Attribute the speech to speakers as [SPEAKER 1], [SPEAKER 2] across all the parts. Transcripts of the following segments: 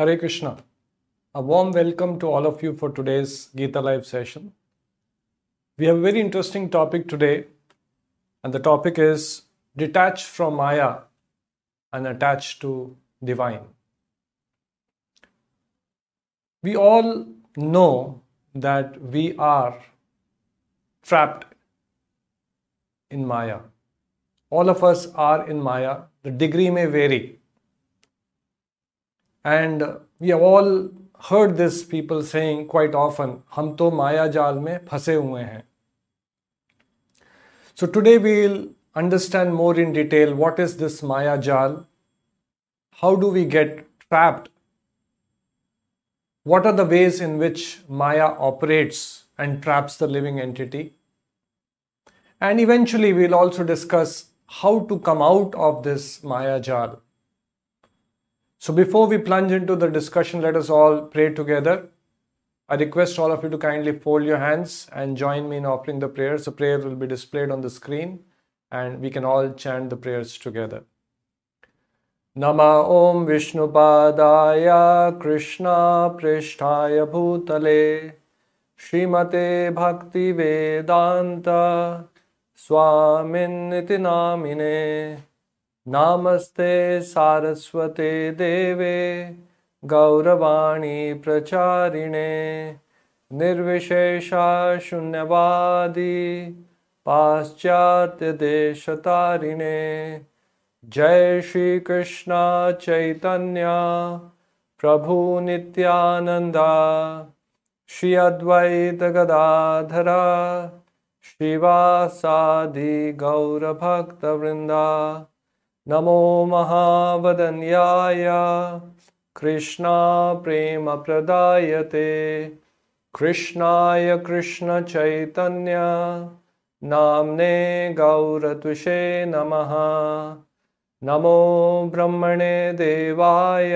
[SPEAKER 1] Hare Krishna. A warm welcome to all of you for today's Gita Live session. We have a very interesting topic today, and the topic is detached from Maya and attached to divine. We all know that we are trapped in Maya. All of us are in Maya. The degree may vary. And we have all heard this people saying quite often, हम तो माया जाल में फंसे हुए हैं. So today we'll understand more in detail what is this Maya Jal, how do we get trapped, what are the ways in which Maya operates and traps the living entity, and eventually we'll also discuss how to come out of this Maya Jal. so before we plunge into the discussion, let us all pray together. I request all of you to kindly fold your hands and join me in offering the prayers. The prayer will be displayed on the screen and we can all chant the prayers together. Nama Om Vishnupadaya Krishna Prishtaya Bhutale Srimate Bhakti Vedanta Swamin Namine Namaste सारस्वते Deve गौरवाणी प्रचारिणे, निर्विशेषा शून्यवादी पाश्चात्य देशतारिणे जय श्री कृष्ण चैतन्य, प्रभु नित्यानंदा श्री अद्वैत गदाधरा, श्रीवासादि गौरभक्त वृंदा नमो महावदन्याय। कृष्णा प्रेम प्रदायते। कृष्णाय कृष्ण चैतन्य। नाम्ने गौरतुषे नमः। नमो ब्रह्मणे देवाय।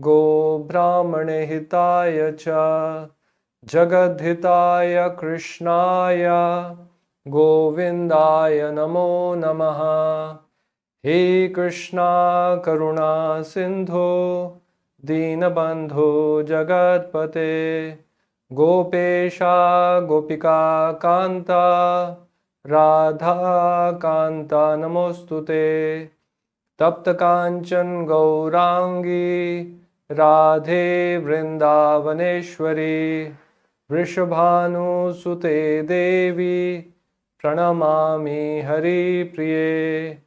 [SPEAKER 1] गो ब्राह्मणे हिताय च। जगद्धिताय कृष्णाय। गोविन्दाय नमो नमः। हे कृष्णा करुणा सिंधो, दीनबंधो जगतपते। गोपेशा, गोपिका कांता राधा कांता नमोस्तुते तप्त कांचन गौरांगी, राधे वृंदावनेश्वरी वृषभानुसुते देवी, प्रणमामि हरिप्रिये।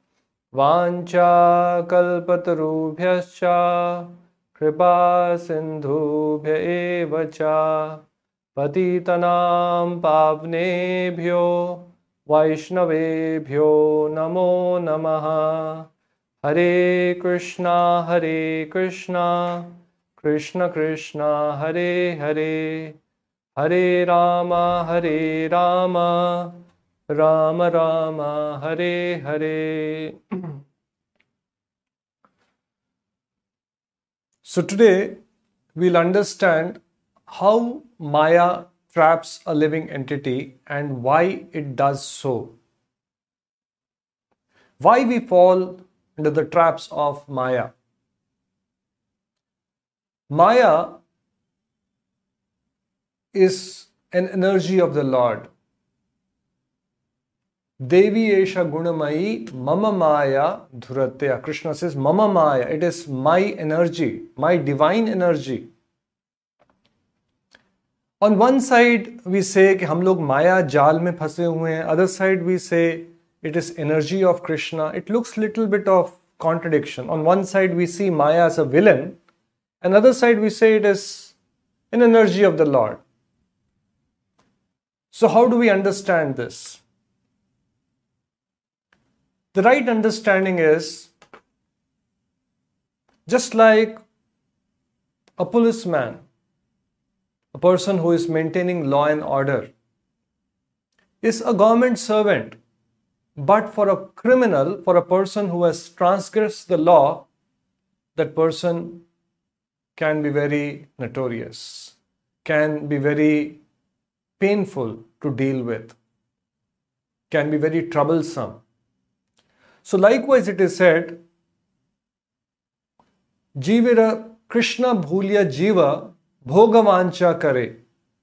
[SPEAKER 1] वाञ्छाकल्पतरुभ्यश्च कृपा सिन्धुभ्य एव च। पतितनां पावनेभ्यो, वैष्णवेभ्यो नमो नमः। हरे कृष्णा हरे कृष्णा, कृष्ण कृष्ण, हरे हरे। हरे राम हरे राम। राम राम हरे हरे So today we'll understand how Maya traps a living entity and why it does so. Why we fall into the traps of Maya. Maya is an energy of the Lord. देवी एश गुणमयी, मम माया धुरते। कृष्ण से मम माया it is my energy my divine energy on one side we say कि हम लोग माया जाल में फंसे हुए हैं other side we say it is energy of Krishna it looks little bit of contradiction on one side we see Maya as a villain and other side we say it is an energy of the lord so how do we understand this The right understanding is just like a policeman, a person who is maintaining law and order, is a government servant. But for a criminal, for a person who has transgressed the law, that person can be very notorious, can be very painful to deal with, can be very troublesome. So, likewise, it is said, Jivira Krishna bhulya jiva bhogavancha kare.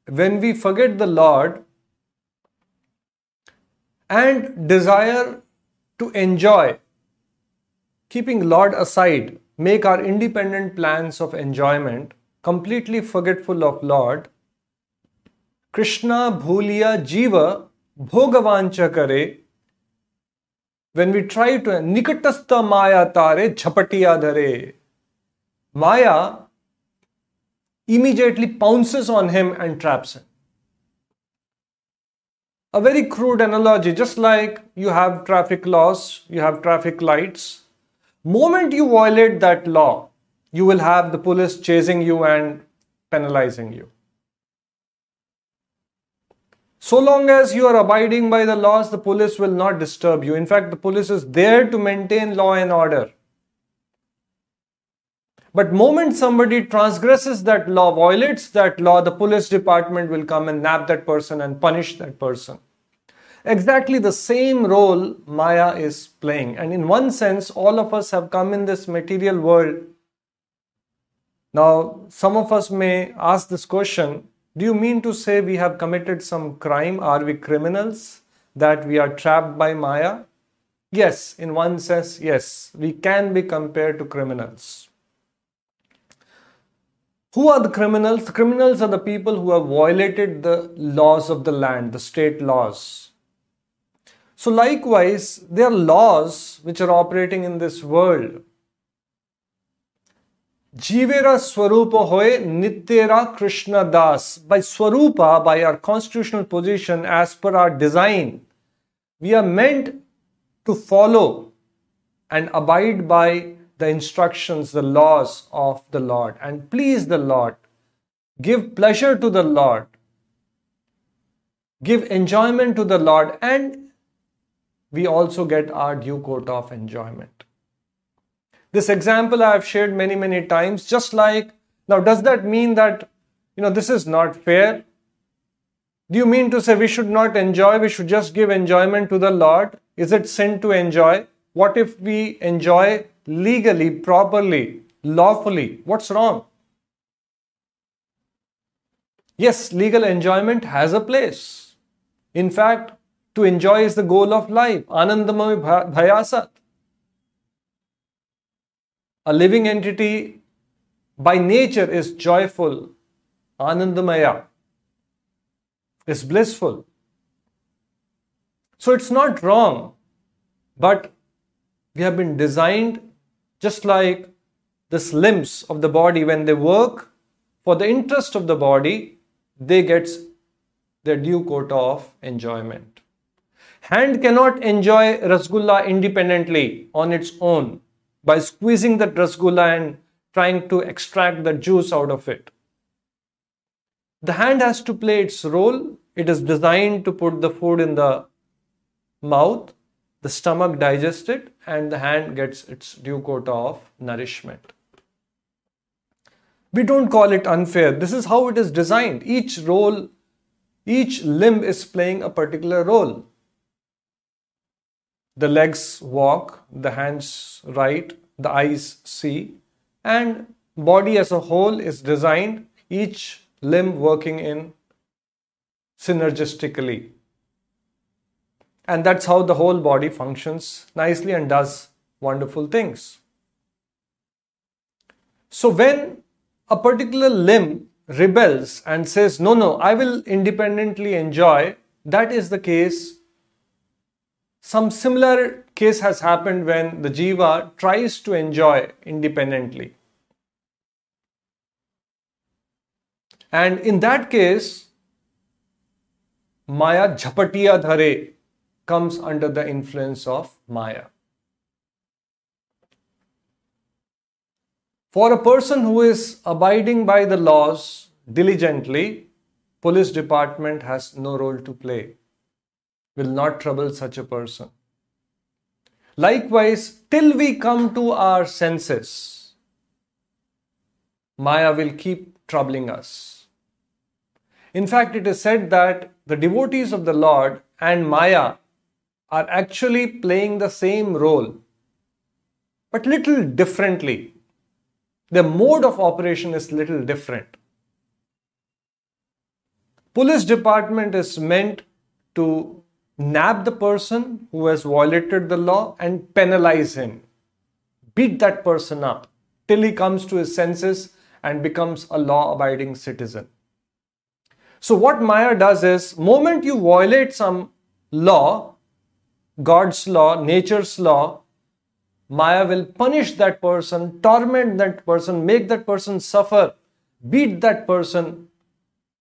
[SPEAKER 1] When we forget the Lord and desire to enjoy, keeping Lord aside, make our independent plans of enjoyment, completely forgetful of Lord, Krishna bhulya jiva bhogavancha kare. When we try to nikatastha maya tare jhapatiya dhare, Maya immediately pounces on him and traps him. A very crude analogy, just like you have traffic laws, you have traffic lights. Moment you violate that law, you will have the police chasing you and penalizing you. So long as you are abiding by the laws, the police will not disturb you. In fact, the police is there to maintain law and order. But moment somebody transgresses that law, violates that law, the police department will come and nab that person and punish that person. Exactly the same role Maya is playing. And in one sense, all of us have come in this material world. Now, some of us may ask this question Do you mean to say we have committed some crime? Are we criminals? That we are trapped by Maya? Yes, in one sense, yes, we can be compared to criminals. Who are the criminals? The criminals are the people who have violated the laws of the land, the state laws. So, likewise, there are laws which are operating in this world. Jivera Swarupa Hoy Nityera Krishna Das. By Swarupa, by our constitutional position, as per our design, we are meant to follow and abide by the instructions, the laws of the Lord, and please the Lord. Give pleasure to the Lord. Give enjoyment to the Lord, and we also get our due quota of enjoyment. This example I have shared many, many times, just like now, does that mean that you know this is not fair? Do you mean to say we should not enjoy, we should just give enjoyment to the Lord? Is it sin to enjoy? What if we enjoy legally, properly, lawfully. What's wrong? Yes, legal enjoyment has a place. In fact, to enjoy is the goal of life. Anandamay Bhayasat. A living entity by nature is joyful. Anandamaya is blissful. So it's not wrong, but we have been designed just like these limbs of the body, when they work for the interest of the body, they get their due quota of enjoyment. Hand cannot enjoy rasgulla independently on its own by squeezing that rasgulla and trying to extract the juice out of it. The hand has to play its role. It is designed to put the food in the mouth the stomach digests it and the hand gets its due quota of nourishment. We don't call it unfair. This is how it is designed. Each role, each limb is playing a particular role. The legs walk, the hands write, the eyes see, and body as a whole is designed, each limb working in synergistically. And that's how the whole body functions nicely and does wonderful things. So, when a particular limb rebels and says, No, no, I will independently enjoy, that is the case. Some similar case has happened when the jiva tries to enjoy independently. And in that case, Maya jhapatiya dhare comes under the influence of Maya. For a person who is abiding by the laws diligently, police department has no role to play, will not trouble such a person. Likewise, till we come to our senses, Maya will keep troubling us. In fact, it is said that the devotees of the Lord and Maya are actually playing the same role, but little differently. their mode of operation is little different. Police department is meant to nab the person who has violated the law and penalize him. Beat that person up till he comes to his senses and becomes a law abiding citizen. So what Maya does is moment you violate some law, God's law, nature's law, Maya will punish that person, torment that person, make that person suffer, beat that person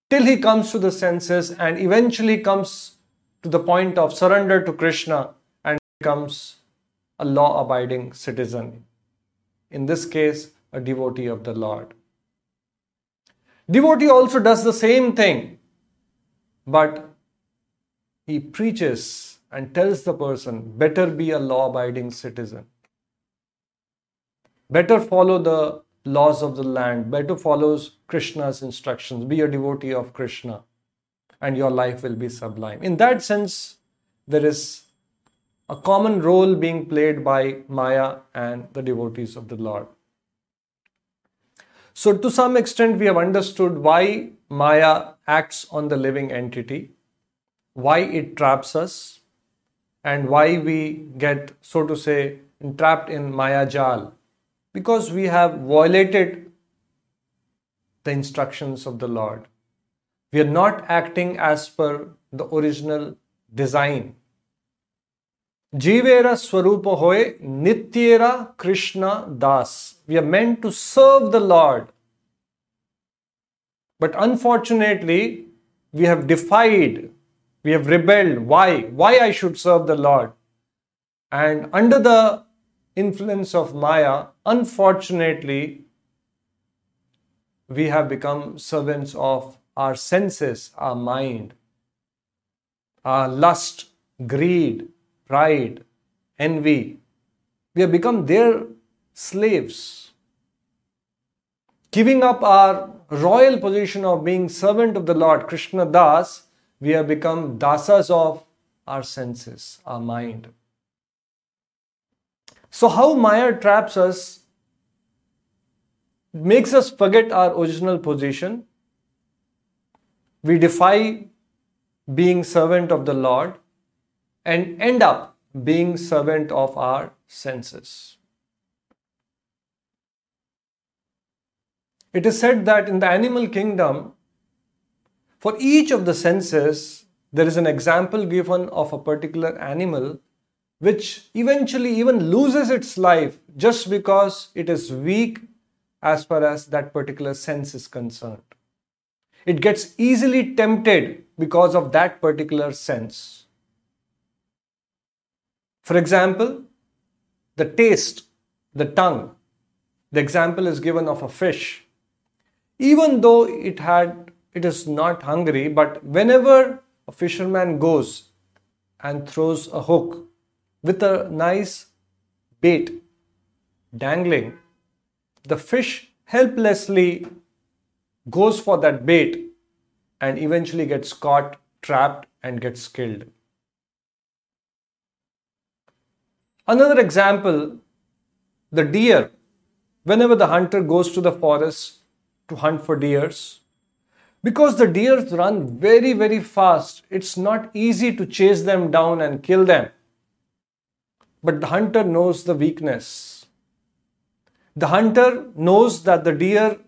[SPEAKER 1] till he comes to the senses and eventually comes to the point of surrender to Krishna and becomes a law abiding citizen. In this case, a devotee of the Lord. Devotee also does the same thing, but he preaches and tells the person, better be a law abiding citizen. Better follow the laws of the land, better follows Krishna's instructions, be a devotee of Krishna, and your life will be sublime. In that sense, there is a common role being played by Maya and the devotees of the Lord. So, to some extent, we have understood why Maya acts on the living entity, why it traps us, and why we get, so to say, entrapped in Maya Jal because we have violated the instructions of the Lord. We are not acting as per the original design. Jivera Swarupa Hoy Nityera Krishna Das. We are meant to serve the Lord. But unfortunately, we have defied, we have rebelled. Why? Why I should serve the Lord? And under the influence of Maya, unfortunately, we have become servants of our senses, our mind, our lust, greed, pride, envy. We have become their slaves. Giving up our royal position of being servant of the Lord, Krishna Das, we have become dasas of our senses, our mind. So, how Maya traps us makes us forget our original position. We defy being servant of the Lord and end up being servant of our senses. It is said that in the animal kingdom, for each of the senses, there is an example given of a particular animal which eventually even loses its life just because it is weak as far as that particular sense is concerned. It gets easily tempted because of that particular sense. For example, the taste, the tongue. The example is given of a fish. Even though it had it is not hungry, but whenever a fisherman goes and throws a hook with a nice bait dangling, the fish helplessly goes for that bait and eventually gets caught, trapped, and gets killed. Another example the deer. Whenever the hunter goes to the forest to hunt for deers, because the deers run very, very fast, it's not easy to chase them down and kill them. But the hunter knows the weakness. The hunter knows that the deer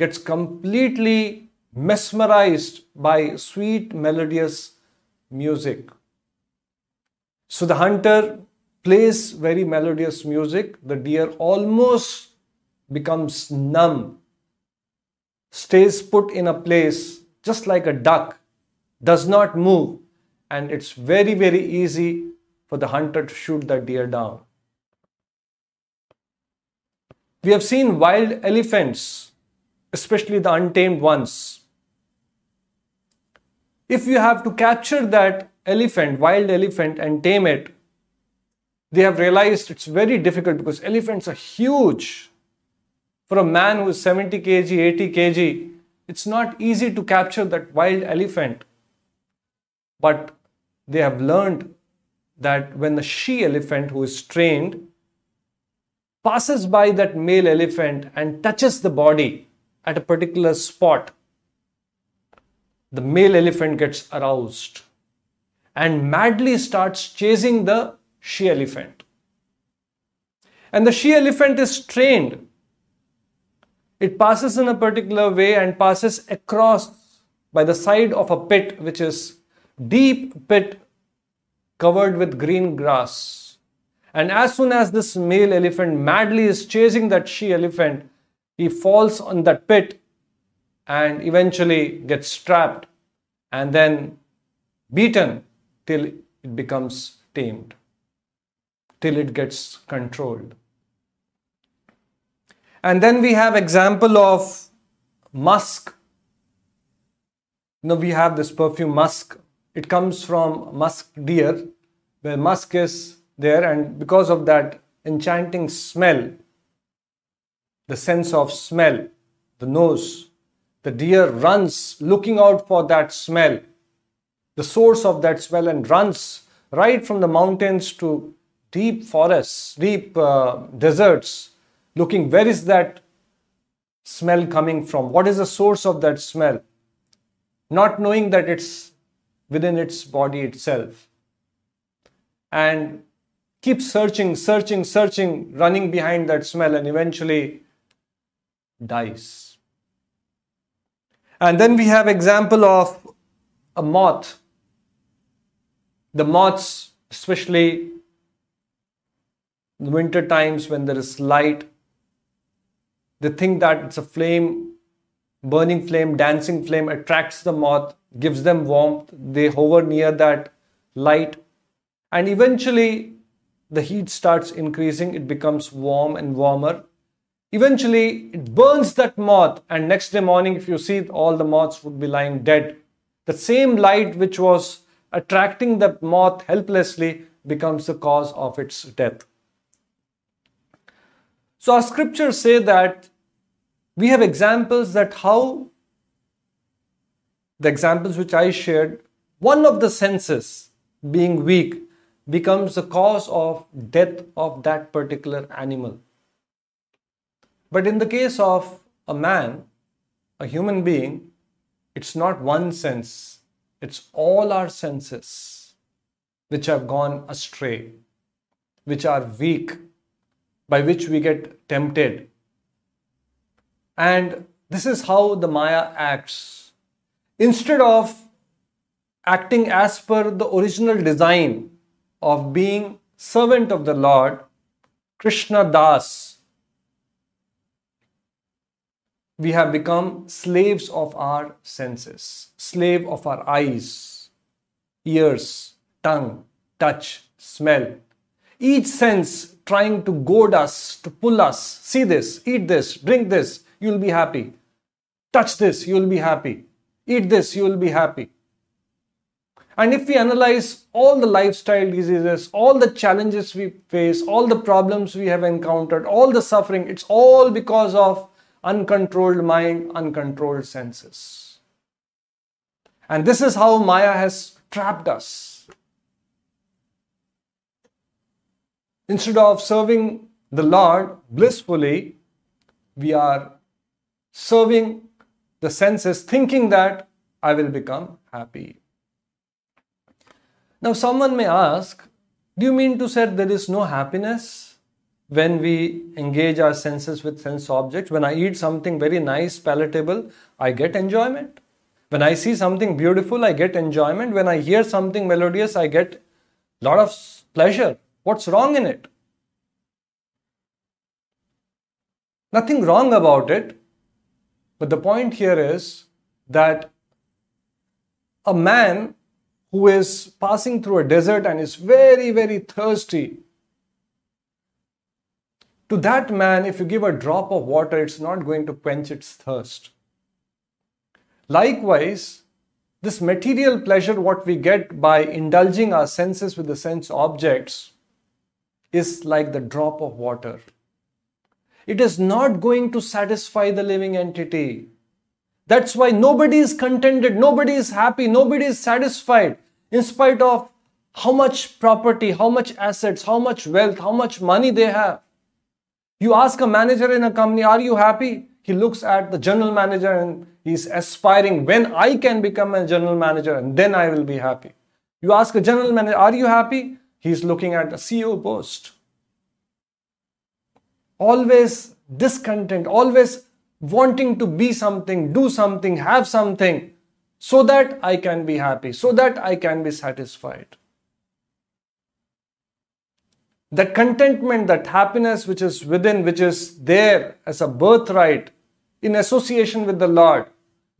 [SPEAKER 1] gets completely mesmerized by sweet, melodious music. So the hunter plays very melodious music. The deer almost becomes numb, stays put in a place just like a duck, does not move, and it's very, very easy for the hunter to shoot the deer down. We have seen wild elephants, especially the untamed ones. If you have to capture that elephant, wild elephant, and tame it, they have realized it's very difficult because elephants are huge. For a man who is 70 kg, 80 kg, it's not easy to capture that wild elephant. But they have learned that when the she elephant who is trained passes by that male elephant and touches the body at a particular spot, the male elephant gets aroused and madly starts chasing the she elephant. And the she elephant is trained. It passes in a particular way and passes across by the side of a pit, which is deep pit covered with green grass. And as soon as this male elephant madly is chasing that she elephant, he falls on that pit and eventually gets trapped and then beaten till it becomes tamed, till it gets controlled. And then we have example of musk. Now we have this perfume musk. It comes from musk deer, where musk is there, and because of that enchanting smell, the sense of smell, the nose, the deer runs looking out for that smell, the source of that smell, and runs right from the mountains to deep forests, deep uh, deserts, looking where is that smell coming from? What is the source of that smell? Not knowing that it's within its body itself. And keep searching, searching, searching, running behind that smell, and eventually dies. And then we have example of a moth. The moths, especially in the winter times when there is light, they think that it's a flame, burning flame, dancing flame attracts the moth, gives them warmth. They hover near that light, and eventually the heat starts increasing. It becomes warm and warmer Eventually, it burns that moth, and next day morning, if you see all the moths would be lying dead. The same light which was attracting the moth helplessly becomes the cause of its death. So, our scriptures say that we have examples that how the examples which I shared, one of the senses being weak becomes the cause of death of that particular animal. But in the case of a man, a human being, it's not one sense, it's all our senses which have gone astray, which are weak, by which we get tempted. And this is how the Maya acts. Instead of acting as per the original design of being servant of the Lord, Krishna Das we have become slaves of our senses, slave of our eyes, ears, tongue, touch, smell. Each sense trying to goad us, to pull us. See this, eat this, drink this, you'll be happy. Touch this, you'll be happy. Eat this, you'll be happy. And if we analyze all the lifestyle diseases, all the challenges we face, all the problems we have encountered, all the suffering, it's all because of uncontrolled mind, uncontrolled senses. And this is how Maya has trapped us. Instead of serving the Lord blissfully, we are serving the senses, thinking that I will become happy. Now, someone may ask, Do you mean to say there is no happiness when we engage our senses with sense objects. When I eat something very nice, palatable, I get enjoyment. When I see something beautiful, I get enjoyment. When I hear something melodious, I get a lot of pleasure. What's wrong in it? Nothing wrong about it. But the point here is that a man who is passing through a desert and is very, very thirsty to that man, if you give a drop of water, it's not going to quench its thirst. Likewise, this material pleasure, what we get by indulging our senses with the sense objects, is like the drop of water. It is not going to satisfy the living entity. That's why nobody is contented, nobody is happy, nobody is satisfied, in spite of how much property, how much assets, how much wealth, how much money they have. You ask a manager in a company, Are you happy? He looks at the general manager and he's aspiring when I can become a general manager and then I will be happy. You ask a general manager, Are you happy? He's looking at the CEO post. Always discontent, always wanting to be something, do something, have something, so that I can be happy, so that I can be satisfied. That contentment, that happiness which is within, which is there as a birthright in association with the Lord.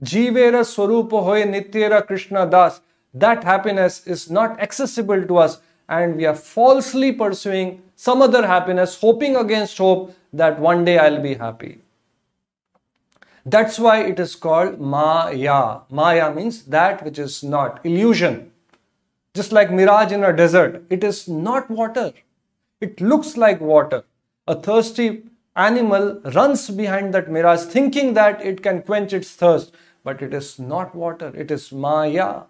[SPEAKER 1] Jivera Swarupa Hoy Nityera Krishna Das. That happiness is not accessible to us, and we are falsely pursuing some other happiness, hoping against hope that one day I'll be happy. That's why it is called Maya. Maya means that which is not, illusion. Just like mirage in a desert, it is not water. It looks like water. A thirsty animal runs behind that mirage thinking that it can quench its thirst, but it is not water, it is Maya.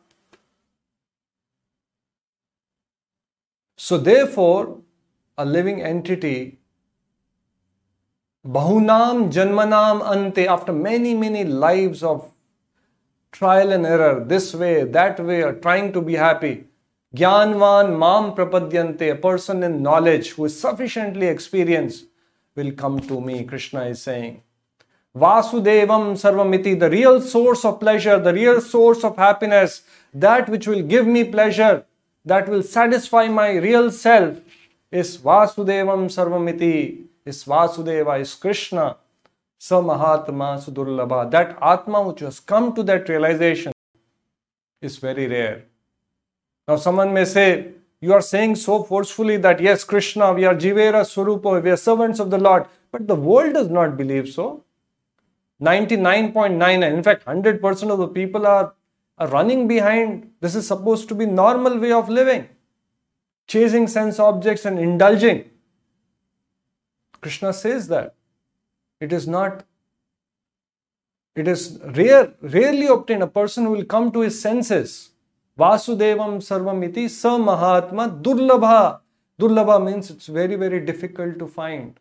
[SPEAKER 1] So, therefore, a living entity Bahunam Janmanam Ante, after many, many lives of trial and error, this way, that way, trying to be happy. Gyanvan Mam Prapadyante, a person in knowledge who is sufficiently experienced, will come to me, Krishna is saying. Vasudevam Sarvamiti, the real source of pleasure, the real source of happiness, that which will give me pleasure, that will satisfy my real self, is Vasudevam Sarvamiti is Vasudeva, is Krishna, Samahatma Sudurlabha. That Atma which has come to that realization is very rare. Now, someone may say, You are saying so forcefully that yes, Krishna, we are Jivera Swarupa, we are servants of the Lord. But the world does not believe so. 99.9, in fact, 100% of the people are, are running behind. This is supposed to be normal way of living. Chasing sense objects and indulging. Krishna says that. It is not, it is rare, rarely obtained. A person who will come to his senses. Vasudevam sarvamiti sa mahatma durlabha. Durlabha means it's very, very difficult to find.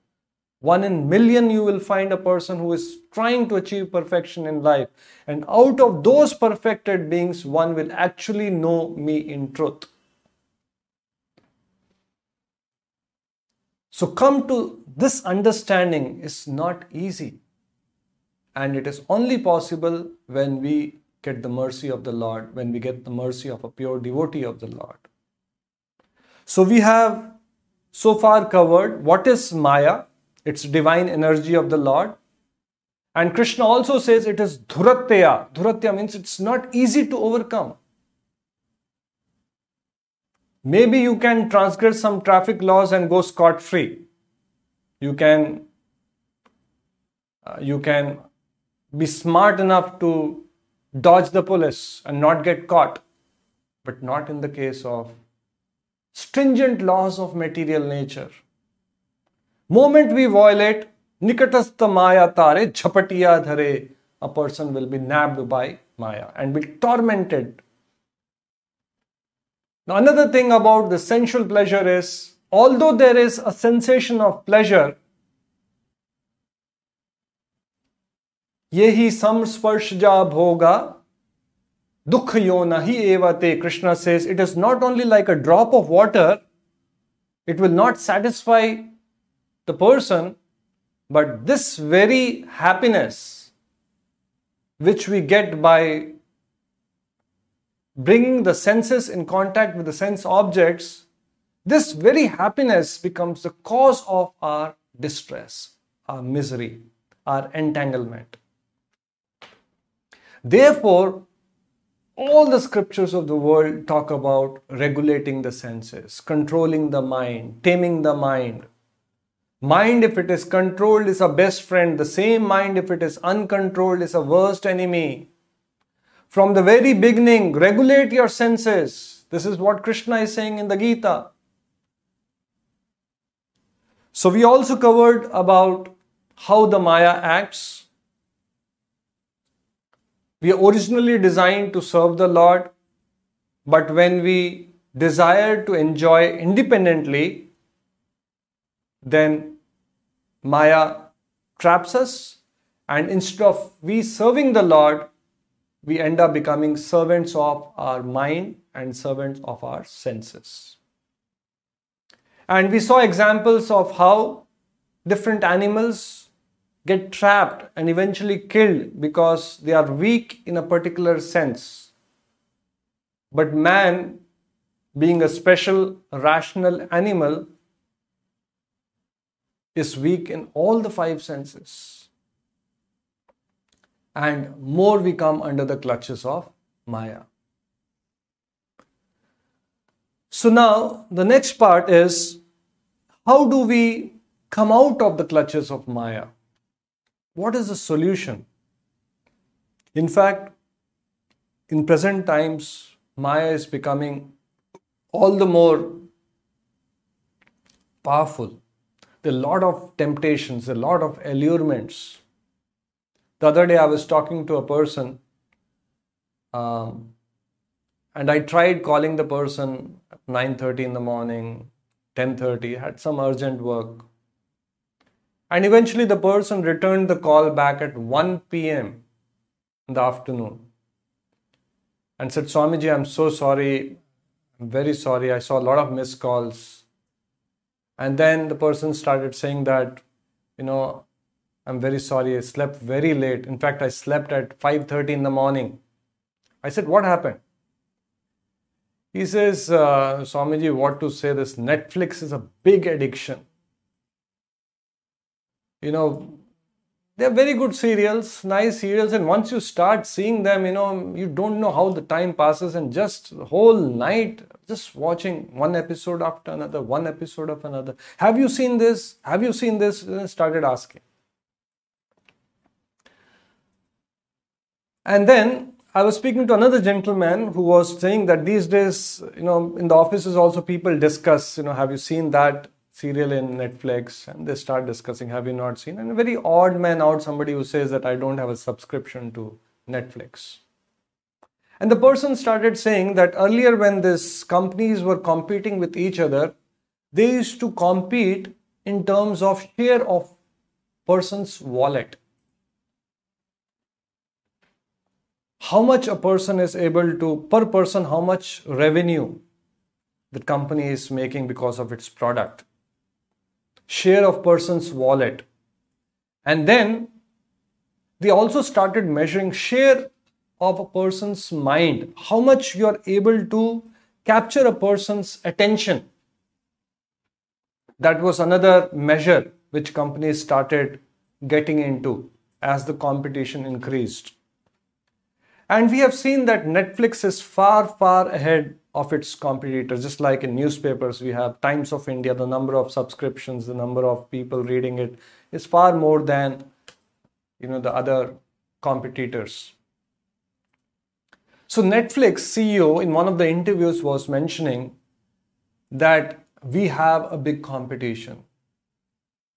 [SPEAKER 1] One in million you will find a person who is trying to achieve perfection in life. And out of those perfected beings, one will actually know me in truth. So, come to this understanding is not easy. And it is only possible when we get the mercy of the Lord, when we get the mercy of a pure devotee of the Lord. So, we have so far covered what is Maya, it's divine energy of the Lord. And Krishna also says it is Dhuratya. Dhuratya means it's not easy to overcome. Maybe you can transgress some traffic laws and go scot free. You can uh, you can be smart enough to dodge the police and not get caught, but not in the case of stringent laws of material nature. Moment we violate nikatastha maya tare jhapatiya dhare, a person will be nabbed by maya and be tormented now, another thing about the sensual pleasure is although there is a sensation of pleasure, ये ही समस्पर्श जा भोग दुख यो न ही एवते, कृष्ण से it is not only like a drop of water it will not satisfy the person but this very happiness which we get by bring the senses in contact with the sense objects this very happiness becomes the cause of our distress or misery or entanglement Therefore, all the scriptures of the world talk about regulating the senses, controlling the mind, taming the mind. Mind, if it is controlled, is a best friend. The same mind, if it is uncontrolled, is a worst enemy. From the very beginning, regulate your senses. This is what Krishna is saying in the Gita. So, we also covered about how the Maya acts. We are originally designed to serve the Lord, but when we desire to enjoy independently, then Maya traps us, and instead of we serving the Lord, we end up becoming servants of our mind and servants of our senses. And we saw examples of how different animals get trapped and eventually killed because they are weak in a particular sense. But man, being a special rational animal, is weak in all the five senses. And more we come under the clutches of Maya. So now the next part is how do we come out of the clutches of Maya? What is the solution? In fact, in present times, Maya is becoming all the more powerful. There are a lot of temptations, a lot of allurements. The other day, I was talking to a person, um, and I tried calling the person at 9:30 in the morning, 10:30. Had some urgent work, and eventually the person returned the call back at 1 p.m. in the afternoon and said, Swamiji, I'm so sorry. I'm very sorry. I saw a lot of missed calls. And then the person started saying that, you know, I'm very sorry. I slept very late. In fact, I slept at 5:30 in the morning. I said, what happened? He says, uh, Swamiji, what to say? This Netflix is a big addiction you know they're very good serials nice serials and once you start seeing them you know you don't know how the time passes and just whole night just watching one episode after another one episode of another. Have you seen this? Have you seen this? And started asking. And then I was speaking to another gentleman who was saying that these days, you know, in the offices also people discuss, you know, have you seen that? Serial in Netflix and they start discussing, have you not seen? And a very odd man out, somebody who says that I don't have a subscription to Netflix. And the person started saying that earlier when these companies were competing with each other, they used to compete in terms of share of person's wallet. How much a person is able to, per person, how much revenue the company is making because of its product share of person's wallet. And then they also started measuring share of a person's mind, how much you are able to capture a person's attention. That was another measure which companies started getting into as the competition increased. And we have seen that Netflix is far, far ahead of its competitors. Just like in newspapers, we have Times of India, the number of subscriptions, the number of people reading it is far more than you know the other competitors. So Netflix CEO in one of the interviews was mentioning that we have a big competition.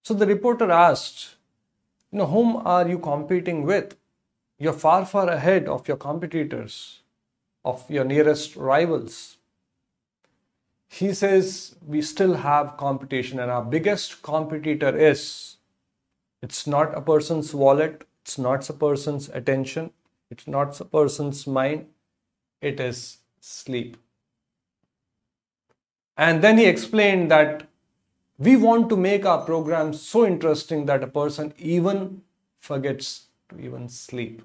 [SPEAKER 1] So the reporter asked, you know, whom are you competing with? You're far, far ahead of your competitors of your nearest rivals. He says we still have competition, and our biggest competitor is it's not a person's wallet, it's not a person's attention, it's not a person's mind, it is sleep. And then he explained that we want to make our program so interesting that a person even forgets to even sleep.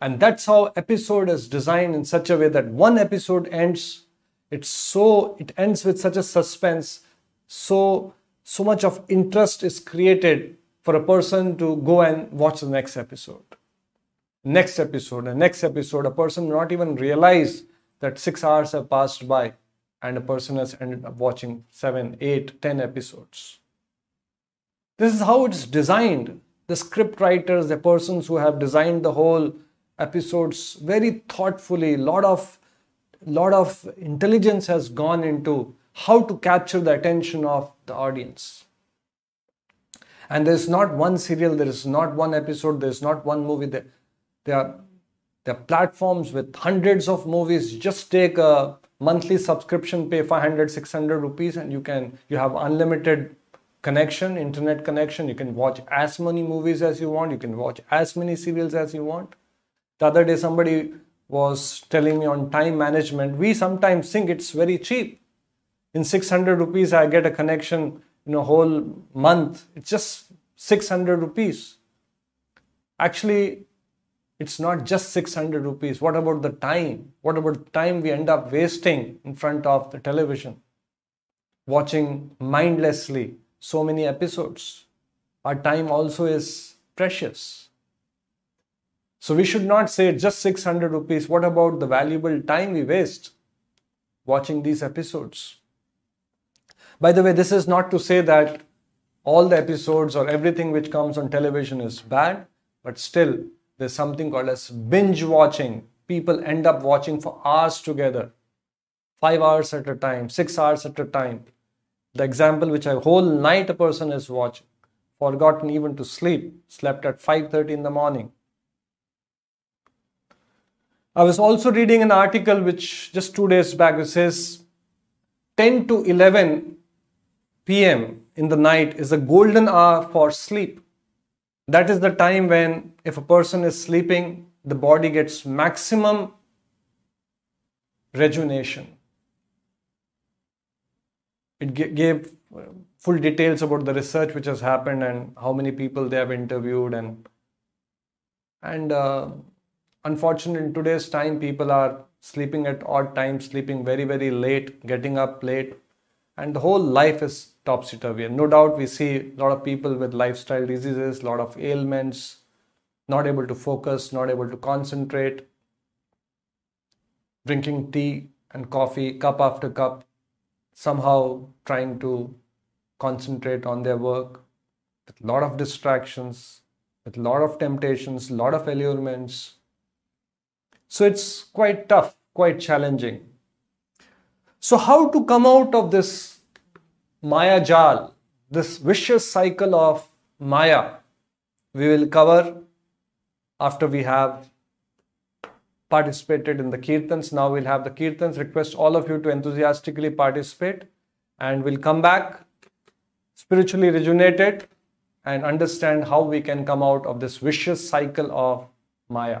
[SPEAKER 1] And that's how episode is designed in such a way that one episode ends, it's so it ends with such a suspense, so so much of interest is created for a person to go and watch the next episode. Next episode, the next episode, a person not even realize that six hours have passed by and a person has ended up watching seven, eight, ten episodes. This is how it's designed. The script writers, the persons who have designed the whole episodes very thoughtfully lot of lot of intelligence has gone into how to capture the attention of the audience and there's not one serial there is not one episode there's not one movie there there are there are platforms with hundreds of movies just take a monthly subscription pay 500 600 rupees and you can you have unlimited connection, internet connection. You can watch as many movies as you want. You can watch as many serials as you want. The other day, somebody was telling me on time management. We sometimes think it's very cheap. In 600 rupees, I get a connection in a whole month. It's just 600 rupees. Actually, it's not just 600 rupees. What about the time? What about the time we end up wasting in front of the television? Watching mindlessly so many episodes. Our time also is precious. So we should not say just 600 rupees. What about the valuable time we waste watching these episodes? By the way, this is not to say that all the episodes or everything which comes on television is bad, but still there's something called as binge watching. People end up watching for hours together, five hours at a time, six hours at a time. The example which a whole night a person is watching, forgotten even to sleep, slept at 5:30 in the morning. I was also reading an article which just two days back it says 10 to 11 p.m. in the night is a golden hour for sleep. That is the time when, if a person is sleeping, the body gets maximum rejuvenation. It gave full details about the research which has happened and how many people they have interviewed and and uh, unfortunately in today's time people are sleeping at odd times sleeping very very late getting up late and the whole life is topsy-turvy. No doubt we see a lot of people with lifestyle diseases a lot of ailments not able to focus not able to concentrate drinking tea and coffee cup after cup somehow trying to concentrate on their work with a lot of distractions with a lot of temptations a lot of allurements so it's quite tough, quite challenging. So, how to come out of this Maya Jal, this vicious cycle of Maya, we will cover after we have participated in the Kirtans. Now we'll have the Kirtans. Request all of you to enthusiastically participate and we'll come back spiritually rejuvenated and understand how we can come out of this vicious cycle of Maya.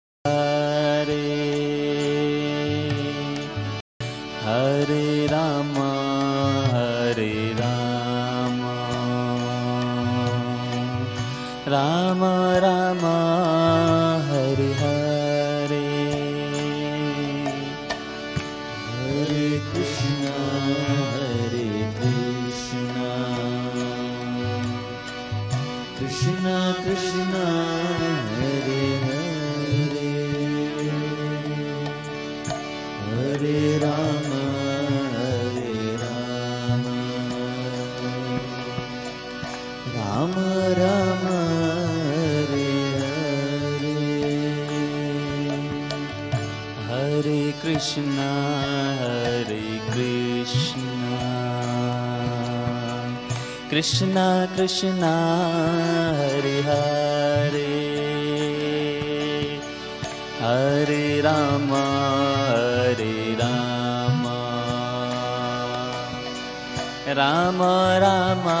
[SPEAKER 2] Krishna Krishna Hari Hare. Hare Ram Hare Ram. Ram Ram.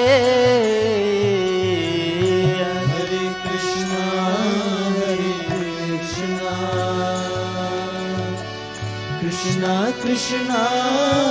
[SPEAKER 2] Krishna.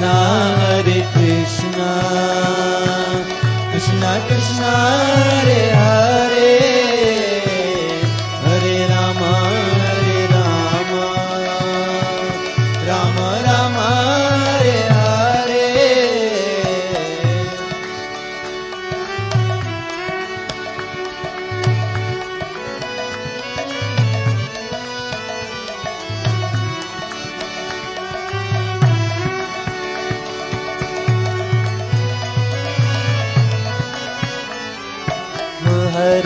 [SPEAKER 2] Hare Krishna Krishna Krishna Hare Hare Hare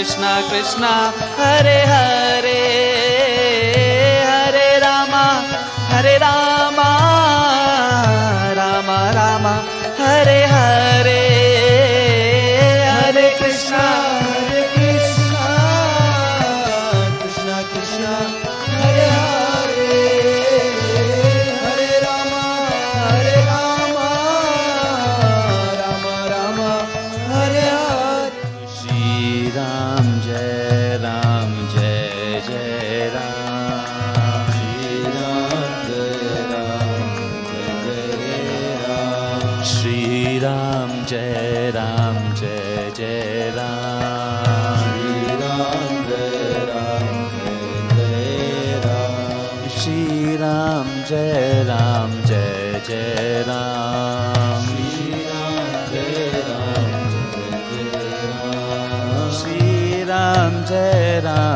[SPEAKER 2] Krishna Krishna Hare Hare.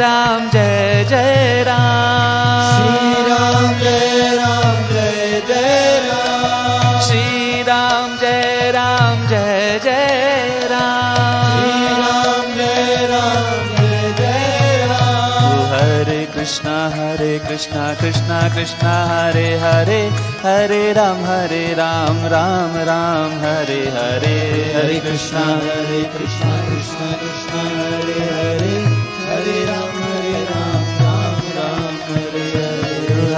[SPEAKER 2] Ram जय जय राम। राम जय राम। राम जय राम जय जय राम। राम जय जय राम। हरे Krishna Hare Krishna Krishna Krishna Hare Hare Hare Ram Hare Ram Ram Ram Hare Hare. Hare Krishna Hare Krishna.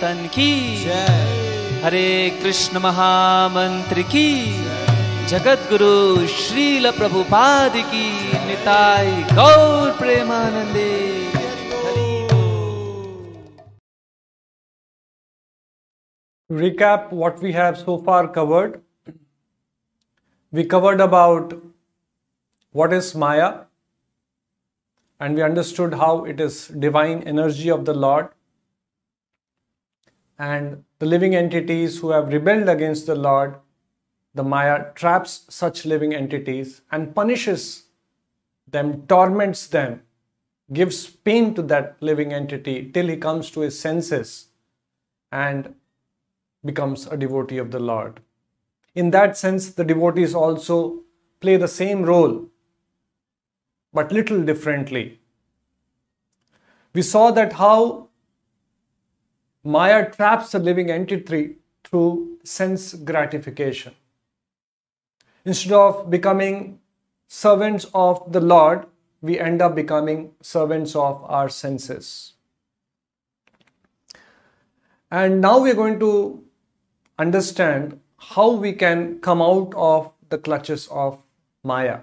[SPEAKER 2] Sankirtan ki हरे कृष्ण महामंत्र की जगत गुरु श्रील प्रभुपाद की निताय गौर प्रेमानंदे
[SPEAKER 1] recap what we have so far covered we covered about what is maya and we understood how it is divine energy of the lord and the living entities who have rebelled against the Lord, the Maya traps such living entities and punishes them, torments them, gives pain to that living entity till he comes to his senses and becomes a devotee of the Lord. In that sense, the devotees also play the same role, but little differently. We saw that how Maya traps the living entity through sense gratification. Instead of becoming servants of the Lord, we end up becoming servants of our senses. And now we are going to understand how we can come out of the clutches of Maya.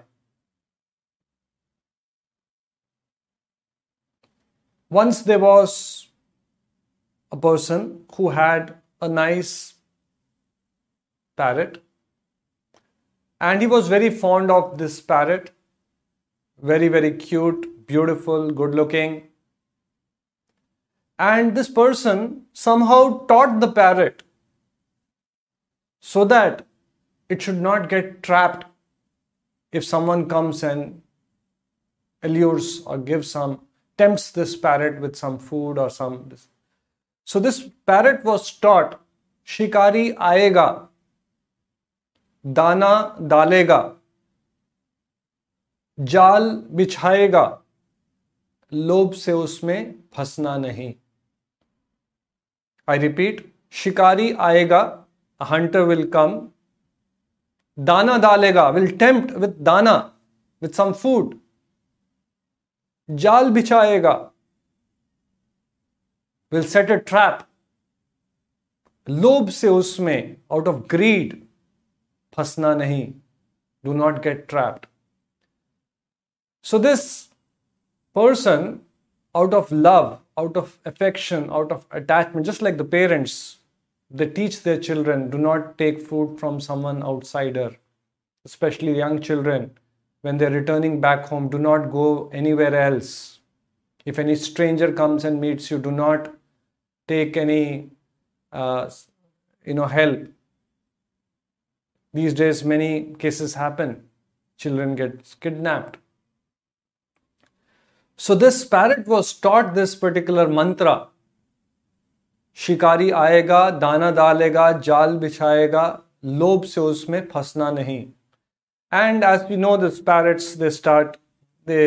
[SPEAKER 1] Once there was a person who had a nice parrot and he was very fond of this parrot. Very very cute beautiful good looking. And this person somehow taught the parrot so that it should not get trapped if someone comes and allures or gives some tempts this parrot with some food or some so this parrot was taught शिकारी आएगा दाना डालेगा जाल बिछाएगा लोभ से उसमें फंसना नहीं आई रिपीट शिकारी आएगा हंटर विल कम दाना डालेगा will tempt with dana with some food जाल बिछाएगा will set a trap लोभ से उसमें आउट ऑफ ग्रीड फंसना नहीं do not get trapped so this person out of love out of affection out of attachment just like the parents they teach their children do not take food from someone outsider especially young children when they're returning back home do not go anywhere else if any stranger comes and meets you do not take any uh, you know help these days many cases happen children get kidnapped so this parrot was taught this particular mantra शिकारी आएगा दाना डालेगा जाल बिछाएगा लोभ से उसमें फंसना नहीं and as we know these parrots they start they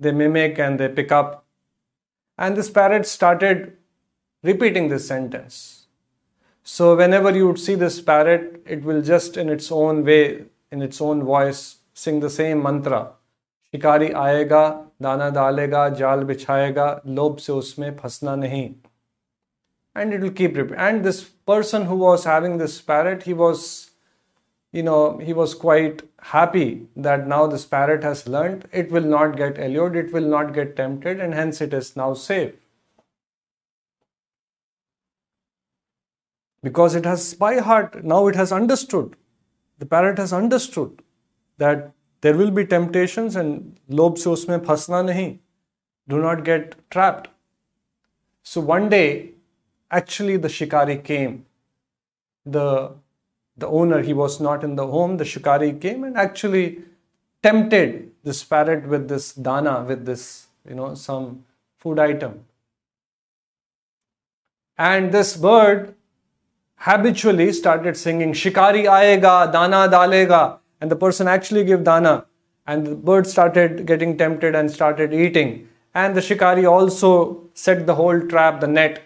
[SPEAKER 1] they mimic and they pick up and this parrot started repeating this sentence. So whenever you would see this parrot, it will just in its own way, in its own voice, sing the same mantra. Shikari aayega, dana dalega, jal bichayega, lob se usme phasna nahi. And it will keep repeating. And this person who was having this parrot, he was you know, he was quite happy that now this parrot has learned it will not get allured, it will not get tempted, and hence it is now safe. Because it has by heart now it has understood the parrot has understood that there will be temptations and lob se usme phasna nahi do not get trapped. So one day actually the shikari came. The the owner he was not in the home the shikari came and actually tempted this parrot with this dana with this you know some food item. And this bird habitually started singing Shikari aayega, dana dalega, and the person actually gave dana, and the bird started getting tempted and started eating. And the shikari also set the whole trap, the net.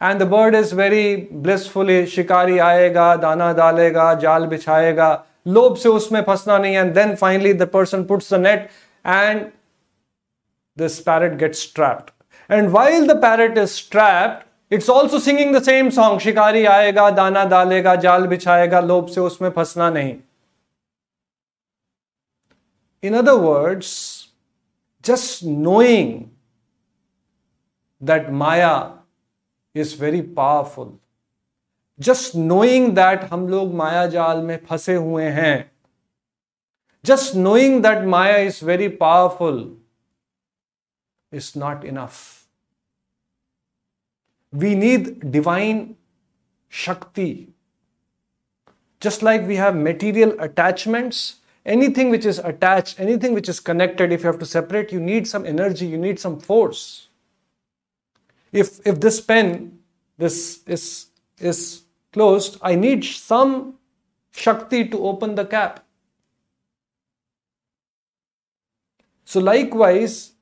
[SPEAKER 1] and the bird is very blissfully shikari aayega, dana dalega, jal bichayega, lob se usme phasna nahi, and then finally the person puts the net and this parrot gets trapped. And while the parrot is trapped, it's also singing the same song शिकारी आएगा दाना डालेगा जाल बिछाएगा लोभ से उसमें फंसना नहीं in other words just knowing that Maya is very powerful just knowing that हम लोग माया जाल में फंसे हुए हैं just knowing that Maya is very powerful is not enough We need divine Shakti. Just like we have material attachments, anything which is attached, anything which is connected, if you have to separate, you need some energy, you need some force if if this pen this is is closed i need some shakti to open the cap so likewise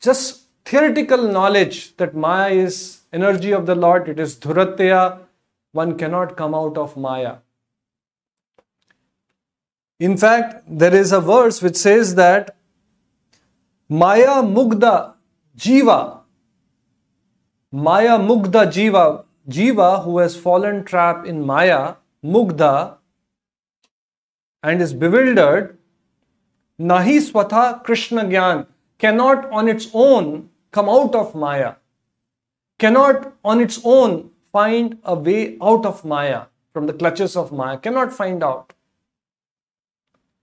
[SPEAKER 1] just theoretical knowledge that maya is energy of the lord it is dhuratya one cannot come out of maya. In fact there is a verse which says that maya mugda jiva Maya Mugdha Jiva, Jiva who has fallen trap in Maya, Mugdha, and is bewildered, Nahi Swatha Krishna Gyan cannot on its own come out of Maya, cannot on its own find a way out of Maya, from the clutches of Maya, cannot find out.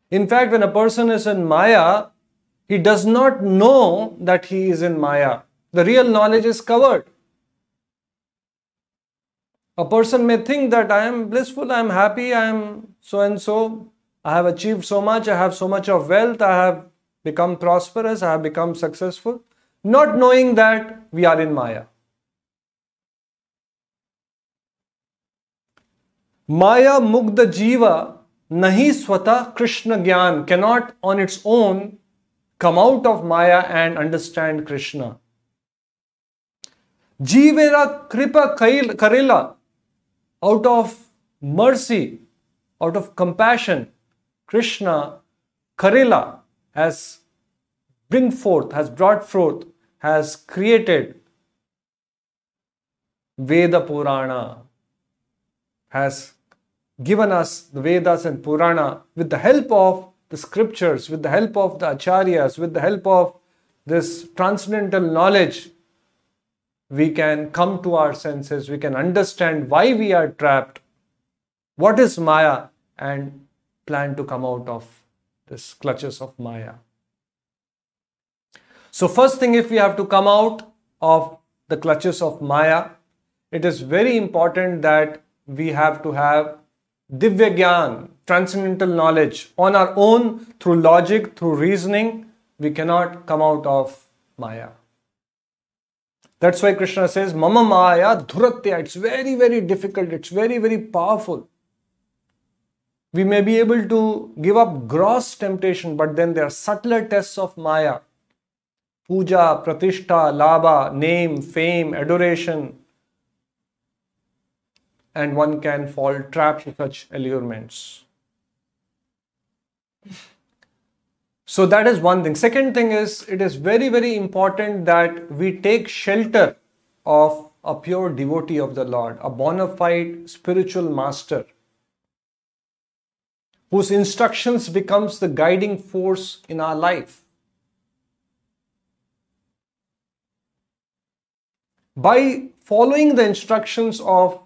[SPEAKER 1] In fact, when a person is in Maya, he does not know that he is in Maya. The real knowledge is covered. A person may think that I am blissful, I am happy, I am so and so, I have achieved so much, I have so much of wealth, I have become prosperous, I have become successful, not knowing that we are in Maya. Maya Mugda Jiva Nahi Swata Krishna Gyan cannot on its own come out of Maya and understand Krishna. Jivera Kripa Karila out of mercy, out of compassion, Krishna, Karila, has bring forth, has brought forth, has created Veda Purana, has given us the Vedas and Purana with the help of the scriptures, with the help of the acharyas, with the help of this transcendental knowledge we can come to our senses, we can understand why we are trapped, what is Maya, and plan to come out of this clutches of Maya. So, first thing, if we have to come out of the clutches of Maya, it is very important that we have to have Divya Gyan, transcendental knowledge on our own through logic, through reasoning. We cannot come out of Maya. That's why Krishna says, Mama Maya Dhuratya. It's very, very difficult. It's very, very powerful. We may be able to give up gross temptation, but then there are subtler tests of Maya. Puja, Pratishta, Laba, name, fame, adoration. And one can fall trapped to such allurements. So that is one thing. Second thing is it is very, very important that we take shelter of a pure devotee of the Lord, a bona fide spiritual master whose instructions becomes the guiding force in our life. By following the instructions of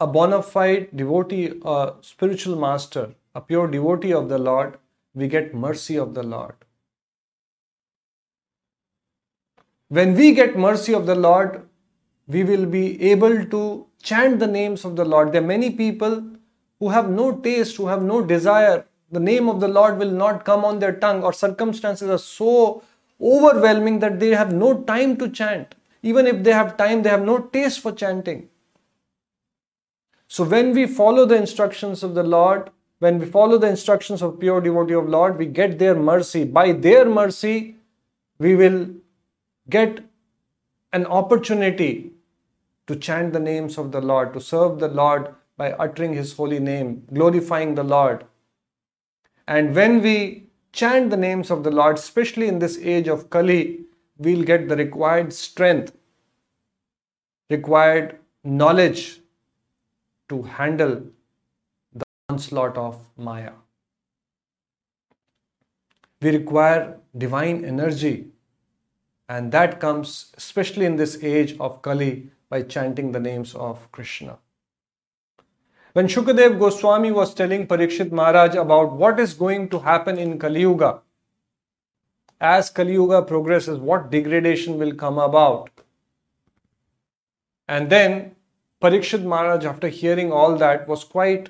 [SPEAKER 1] a bona fide devotee, a spiritual master, a pure devotee of the Lord, we get mercy of the Lord. When we get mercy of the Lord, we will be able to chant the names of the Lord. There are many people who have no taste, who have no desire. The name of the Lord will not come on their tongue, or circumstances are so overwhelming that they have no time to chant. Even if they have time, they have no taste for chanting. So, when we follow the instructions of the Lord, when we follow the instructions of pure devotee of Lord, we get their mercy. By their mercy, we will get an opportunity to chant the names of the Lord, to serve the Lord by uttering His holy name, glorifying the Lord. And when we chant the names of the Lord, especially in this age of Kali, we'll get the required strength, required knowledge to handle the onslaught of Maya. We require divine energy, and that comes especially in this age of Kali by chanting the names of Krishna. When Shukadev Goswami was telling Parikshit Maharaj about what is going to happen in Kali Yuga, as Kali Yuga progresses, what degradation will come about. And then Parikshit Maharaj, after hearing all that, was quite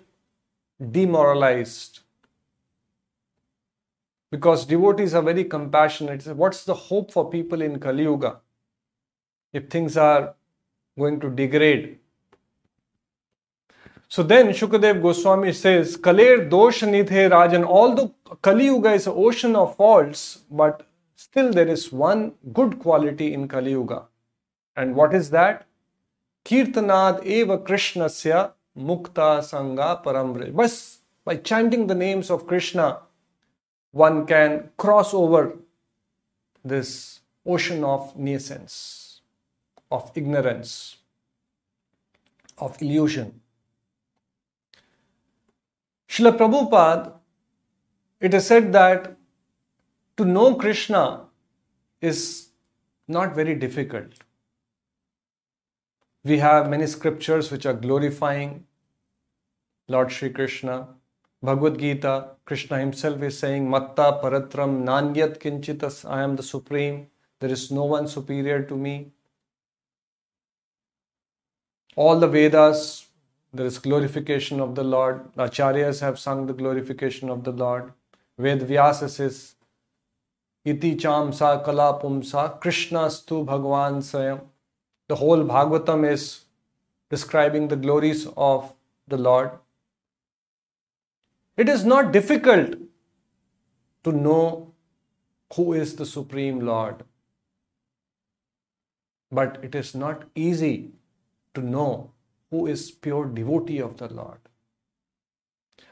[SPEAKER 1] demoralized. Because devotees are very compassionate. What's the hope for people in Kali Yuga if things are going to degrade? So then Shukadev Goswami says, Kaler dosh nidhe Rajan, although Kali Yuga is an ocean of faults, but still there is one good quality in Kali Yuga. And what is that? Kirtanad eva Krishnasya mukta sangha parambre. Bas, by chanting the names of Krishna, one can cross over this ocean of nescience, of ignorance, of illusion. Srila Prabhupada, it is said that to know Krishna is not very difficult. We have many scriptures which are glorifying Lord Sri Krishna. Bhagavad Gita, Krishna himself is saying, Matta Paratram Nanyat Kinchitas, I am the Supreme, there is no one superior to me. All the Vedas, there is glorification of the Lord. The Acharyas have sung the glorification of the Lord. Ved Vyasa says, Iti Chamsa Kala Pumsa, Krishnastu Bhagwan Sayam. The whole Bhagavatam is describing the glories of the Lord. It is not difficult to know who is the Supreme Lord, but it is not easy to know who is pure devotee of the Lord.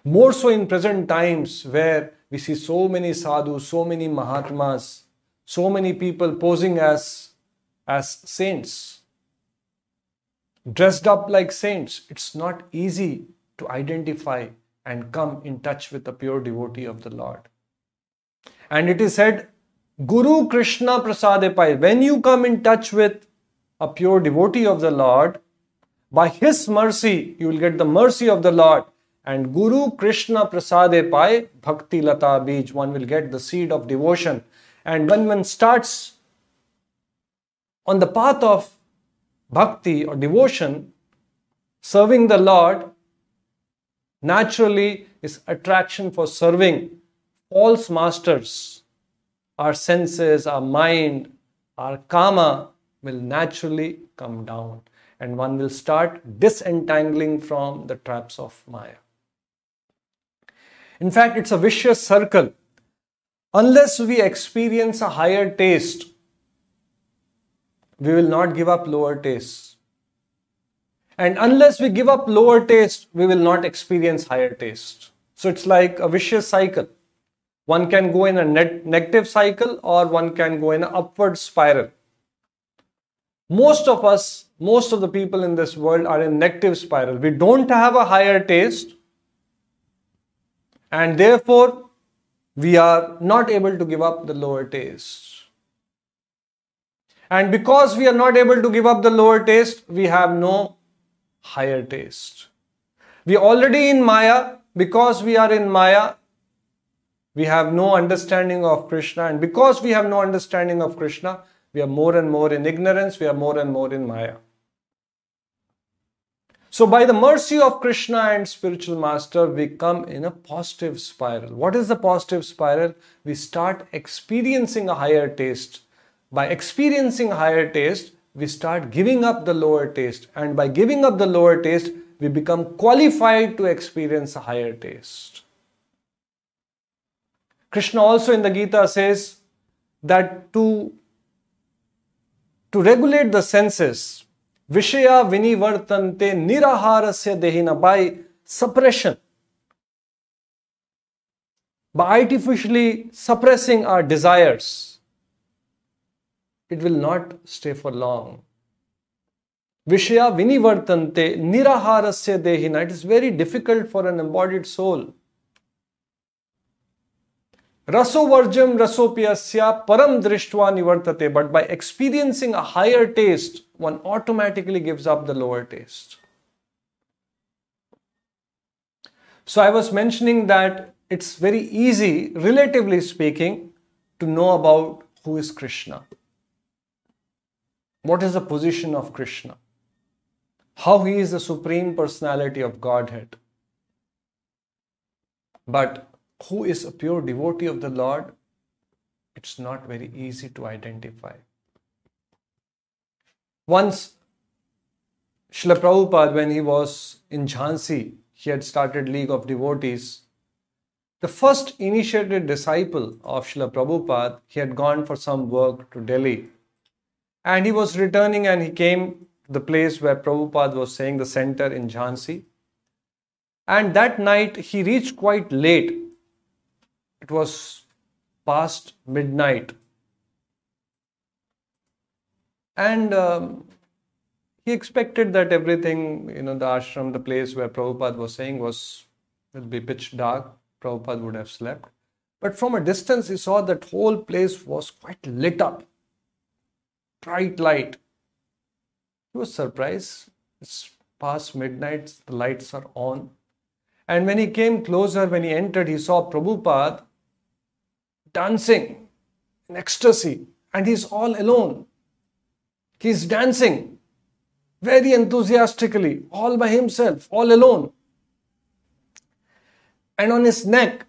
[SPEAKER 1] More so in present times where we see so many sadhus, so many mahatmas, so many people posing as, as saints, dressed up like saints. It's not easy to identify and come in touch with a pure devotee of the Lord. And it is said, Guru Krishna Prasade Pai, when you come in touch with a pure devotee of the Lord, by his mercy, you will get the mercy of the Lord and Guru Krishna Prasade Pai Bhakti Lata Bij, one will get the seed of devotion. And when one starts on the path of bhakti or devotion, serving the Lord, naturally is attraction for serving false masters. Our senses, our mind, our karma will naturally come down and one will start disentangling from the traps of Maya. In fact, it's a vicious circle. Unless we experience a higher taste, we will not give up lower tastes. And unless we give up lower taste, we will not experience higher taste. So it's like a vicious cycle. One can go in a net negative cycle or one can go in an upward spiral. Most of us, most of the people in this world are in negative spiral. We don't have a higher taste and therefore we are not able to give up the lower taste. And because we are not able to give up the lower taste, we have no higher taste. We are already in Maya. Because we are in Maya, we have no understanding of Krishna. And because we have no understanding of Krishna, we are more and more in ignorance, we are more and more in Maya. So, by the mercy of Krishna and spiritual master, we come in a positive spiral. What is the positive spiral? We start experiencing a higher taste. By experiencing higher taste, we start giving up the lower taste. And by giving up the lower taste, we become qualified to experience a higher taste. Krishna also in the Gita says that to, to regulate the senses, Vishaya vinivartante niraharasya dehina by suppression. By artificially suppressing our desires, it will not stay for long. Vishaya vinivartante niraharasya dehina. It is very difficult for an embodied soul. Rasovarjam rasopiyasya param drishtva nivartate. But by experiencing a higher taste, one automatically gives up the lower taste. So I was mentioning that it's very easy, relatively speaking, to know about who is Krishna. What is the position of Krishna? how he is the supreme personality of Godhead. But who is a pure devotee of the Lord? It's not very easy to identify. Once, Srila Prabhupada, when he was in Jhansi, he had started League of Devotees. The first initiated disciple of Srila Prabhupada, he had gone for some work to Delhi. And he was returning and he came to the place where Prabhupada was saying, the center in Jhansi. And that night he reached quite late. It was past midnight. And um, he expected that everything, you know, the ashram, the place where Prabhupada was saying was, will be pitch dark. Prabhupada would have slept. But from a distance, he saw that whole place was quite lit up. Bright light. He was surprised. It's past midnight, the lights are on. And when he came closer, when he entered, he saw Prabhupada dancing in ecstasy, and he's all alone. He's dancing very enthusiastically, all by himself, all alone. And on his neck,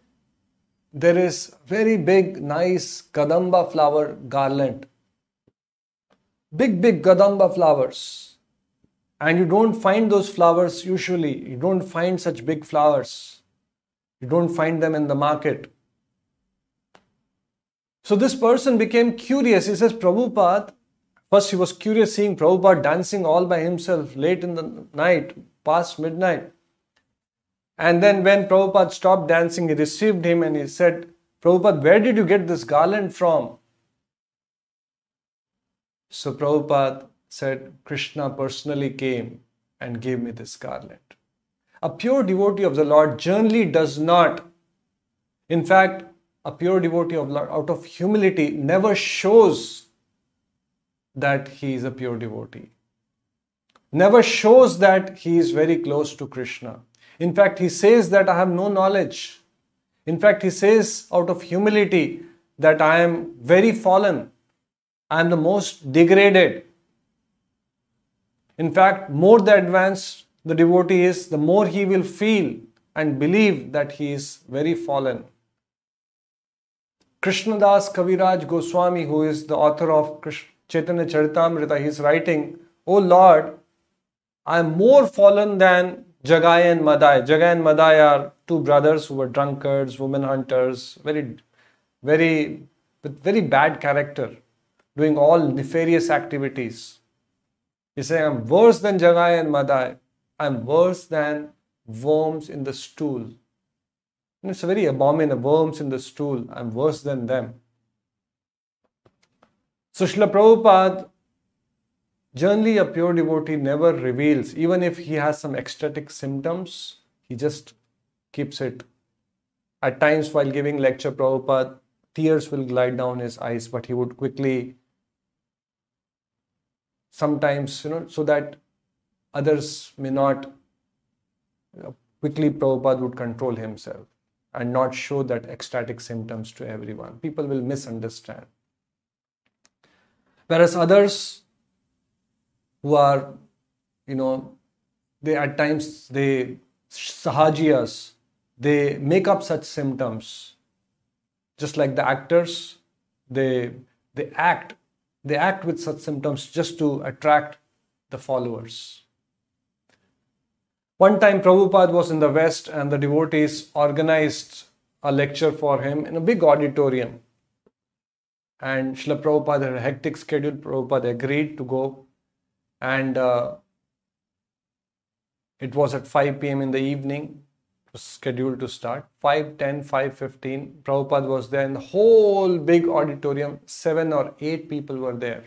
[SPEAKER 1] there is very big, nice Kadamba flower garland big, big Kadamba flowers. And you don't find those flowers usually. You don't find such big flowers. You don't find them in the market. So this person became curious. He says, Prabhupada, first he was curious seeing Prabhupada dancing all by himself late in the night, past midnight. And then when Prabhupada stopped dancing, he received him and he said, Prabhupada, where did you get this garland from? So Prabhupada said, Krishna personally came and gave me this garland. A pure devotee of the Lord generally does not, in fact, a pure devotee of Lord out of humility never shows that he is a pure devotee. Never shows that he is very close to Krishna. In fact, he says that I have no knowledge. In fact, he says out of humility that I am very fallen. I am the most degraded. In fact, more the advanced the devotee is, the more he will feel and believe that he is very fallen. Krishnadas Kaviraj Goswami, who is the author of Chaitanya Charitamrita, he is writing, O Lord, I am more fallen than Jagai and Madai. Jagai and Madai are two brothers who were drunkards, women hunters, very, very, with very bad character doing all nefarious activities. He's saying, I'm worse than Jagai and Madai. I'm worse than worms in the stool. And it's a very abominable worms in the stool. I'm worse than them. So Srila Prabhupada, generally a pure devotee never reveals, even if he has some ecstatic symptoms, he just keeps it. At times while giving lecture, Prabhupada, tears will glide down his eyes, but he would quickly sometimes, you know, so that others may not you know, quickly Prabhupada would control himself and not show that ecstatic symptoms to everyone. People will misunderstand. Whereas others who are, you know, they at times they sahajiyas, they make up such symptoms. Just like the actors, they they act they act with such symptoms just to attract the followers. One time, Prabhupada was in the West and the devotees organized a lecture for him in a big auditorium. And Srila Prabhupada had a hectic schedule. Prabhupada agreed to go. and uh, it was at 5 p.m. in the evening. Scheduled to start 5 10, 5 15. Prabhupada was there in the whole big auditorium. Seven or eight people were there.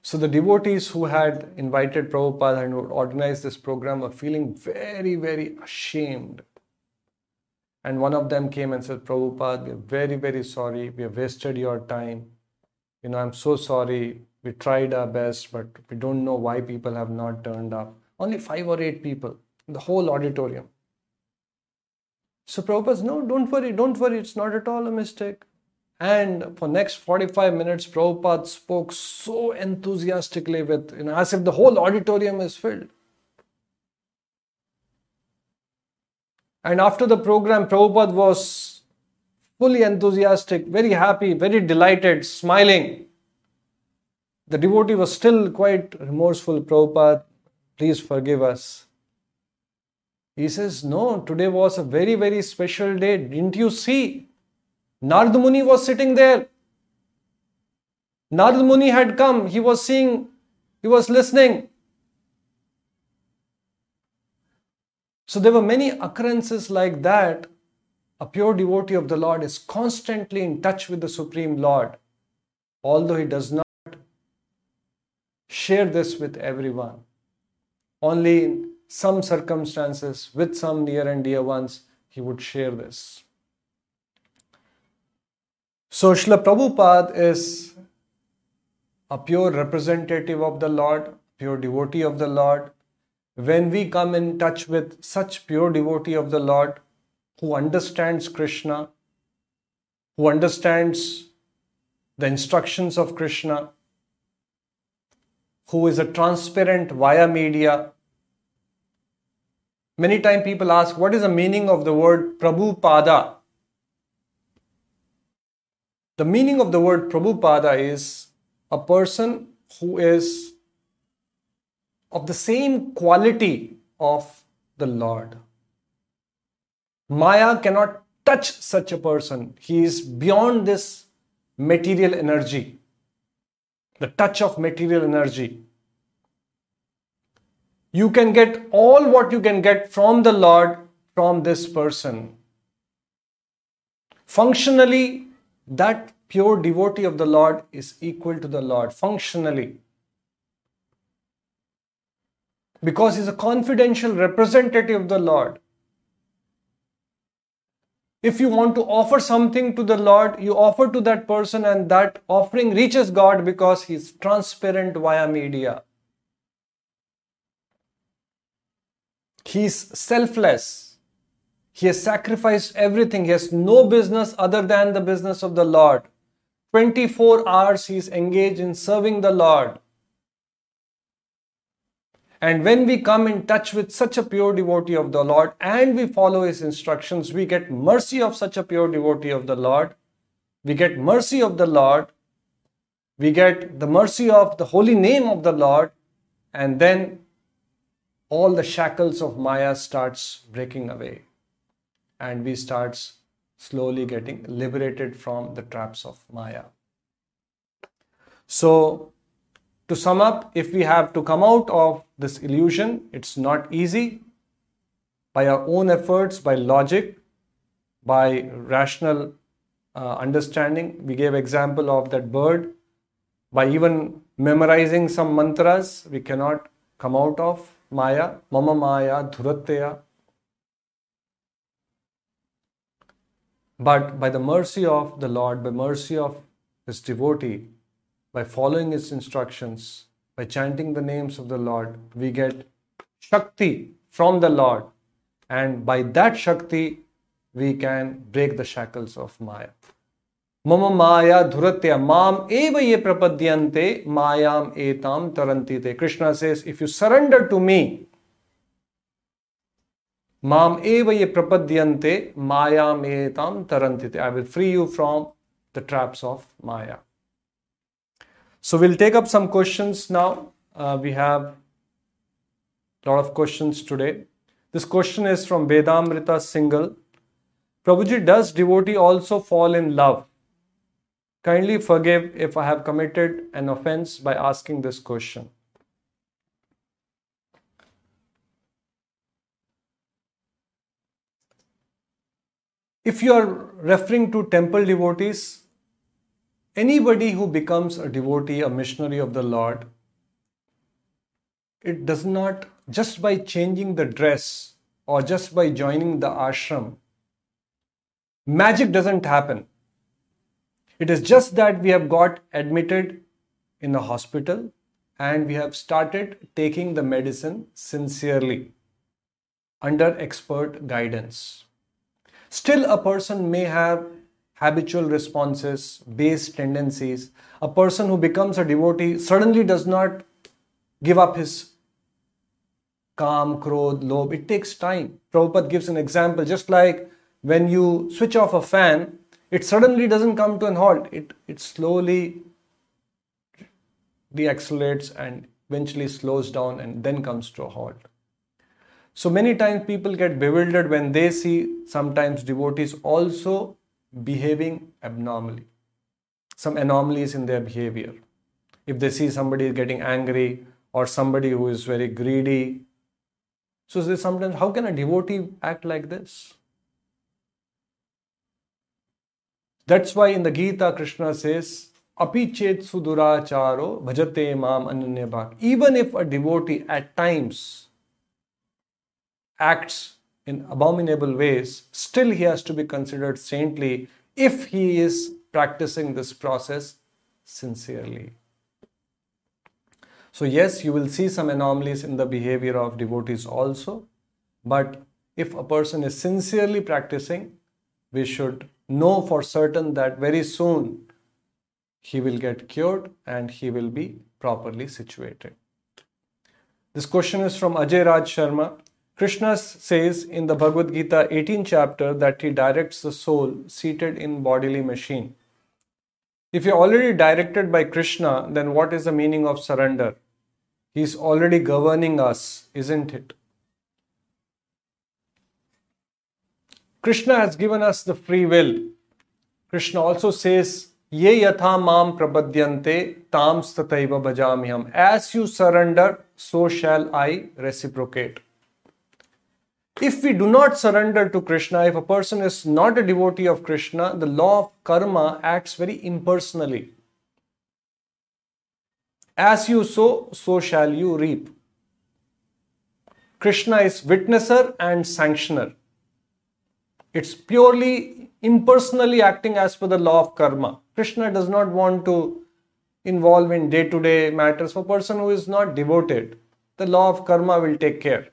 [SPEAKER 1] So the devotees who had invited Prabhupada and would organize this program were feeling very, very ashamed. And one of them came and said, Prabhupada, we're very, very sorry. We have wasted your time. You know, I'm so sorry. We tried our best, but we don't know why people have not turned up. Only five or eight people in the whole auditorium. So Prabhupada no, don't worry, don't worry. It's not at all a mistake. And for next 45 minutes, Prabhupada spoke so enthusiastically with, you know, as if the whole auditorium is filled. And after the program, Prabhupada was fully enthusiastic, very happy, very delighted, smiling. The devotee was still quite remorseful. Prabhupada, please forgive us. He says, No, today was a very, very special day. Didn't you see? Narad Muni was sitting there. Narad Muni had come. He was seeing, he was listening. So there were many occurrences like that. A pure devotee of the Lord is constantly in touch with the Supreme Lord, although he does not share this with everyone. Only in some circumstances, with some near and dear ones, he would share this. So Srila Prabhupada is a pure representative of the Lord, pure devotee of the Lord. When we come in touch with such pure devotee of the Lord who understands Krishna, who understands the instructions of Krishna, who is a transparent via media. Many times people ask, what is the meaning of the word Prabhupada? The meaning of the word Prabhupada is a person who is of the same quality of the Lord. Maya cannot touch such a person. He is beyond this material energy, the touch of material energy. You can get all what you can get from the Lord from this person. Functionally, that pure devotee of the Lord is equal to the Lord functionally. Because he's a confidential representative of the Lord. If you want to offer something to the Lord, you offer to that person, and that offering reaches God because he's transparent via media. He's selfless. He has sacrificed everything. He has no business other than the business of the Lord. 24 hours he is engaged in serving the Lord. And when we come in touch with such a pure devotee of the Lord and we follow his instructions, we get mercy of such a pure devotee of the Lord. We get mercy of the Lord. We get the mercy of the holy name of the Lord. And then all the shackles of Maya starts breaking away and we starts slowly getting liberated from the traps of Maya. So, to sum up, if we have to come out of this illusion, it's not easy. By our own efforts, by logic, by rational uh, understanding, we gave example of that bird. By even memorizing some mantras, we cannot come out of Maya. Mama Maya Dhuratya But by the mercy of the Lord, by mercy of his devotee, by following his instructions, by chanting the names of the Lord, we get Shakti from the Lord. And by that Shakti, we can break the shackles of Maya. Mama Maya Dhuratya Mam Eva Ye Prapadyante Mayam Etam Tarantite. Krishna says, if you surrender to me, Mam eva ye prapadyante maya metam tarantite. I will free you from the traps of Maya. So we'll take up some questions now. Uh, we have a lot of questions today. This question is from Vedamrita Single. Prabhuji, does devotee also fall in love? Kindly forgive if I have committed an offense by asking this question. If you are referring to temple devotees, anybody who becomes a devotee, a missionary of the Lord, it does not, just by changing the dress or just by joining the ashram, magic doesn't happen. It is just that we have got admitted in a hospital and we have started taking the medicine sincerely under expert guidance. Still, a person may have habitual responses, base tendencies. A person who becomes a devotee suddenly does not give up his kaam, krodh, lobh. It takes time. Prabhupada gives an example just like when you switch off a fan, it suddenly doesn't come to an halt. It, it slowly deaccelerates and eventually slows down and then comes to a halt. So many times people get bewildered when they see sometimes devotees also behaving abnormally, some anomalies in their behavior. If they see somebody getting angry or somebody who is very greedy, so they sometimes, how can a devotee act like this? That's why in the Gita, Krishna says, Api chet suduracharo bhajate mam ananya Even if a devotee at times acts in abominable ways, still he has to be considered saintly if he is practicing this process sincerely. So, yes, you will see some anomalies in the behavior of devotees also, but if a person is sincerely practicing, we should know for certain that very soon he will get cured and he will be properly situated. This question is from Ajay Raj Sharma. Krishna says in the Bhagavad Gita 18 chapter that he directs the soul seated in bodily machine. If you're already directed by Krishna, then what is the meaning of surrender? He's already governing us, isn't it? Krishna has given us the free will. Krishna also says, Ye yatha mam prapadyante tam stataiva bhajamiham. As you surrender, so shall I reciprocate. If we do not surrender to Krishna, if a person is not a devotee of Krishna, the law of karma acts very impersonally. As you sow, so shall you reap. Krishna is witnesser and sanctioner. It's purely impersonally acting as per the law of karma. Krishna does not want to involve in day to day matters. For a person who is not devoted, the law of karma will take care.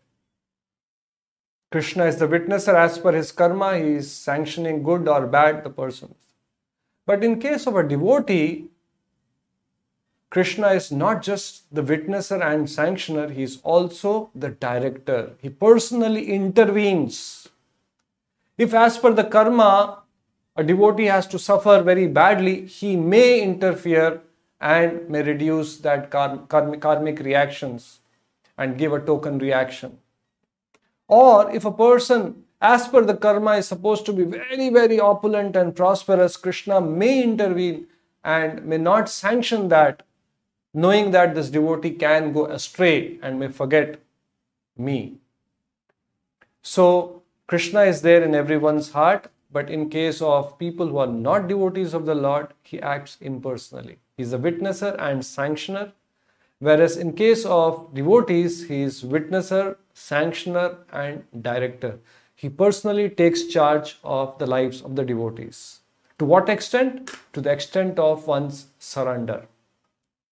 [SPEAKER 1] Krishna is the witnesser as per his karma, he is sanctioning good or bad the person. But in case of a devotee, Krishna is not just the witnesser and sanctioner, he is also the director. He personally intervenes. If, as per the karma, a devotee has to suffer very badly, he may interfere and may reduce that karmic reactions and give a token reaction. Or if a person, as per the karma, is supposed to be very, very opulent and prosperous, Krishna may intervene and may not sanction that, knowing that this devotee can go astray and may forget me. So, Krishna is there in everyone's heart, but in case of people who are not devotees of the Lord, he acts impersonally. He is a witnesser and sanctioner Whereas in case of devotees, he is witnesser, sanctioner, and director. He personally takes charge of the lives of the devotees. To what extent? To the extent of one's surrender.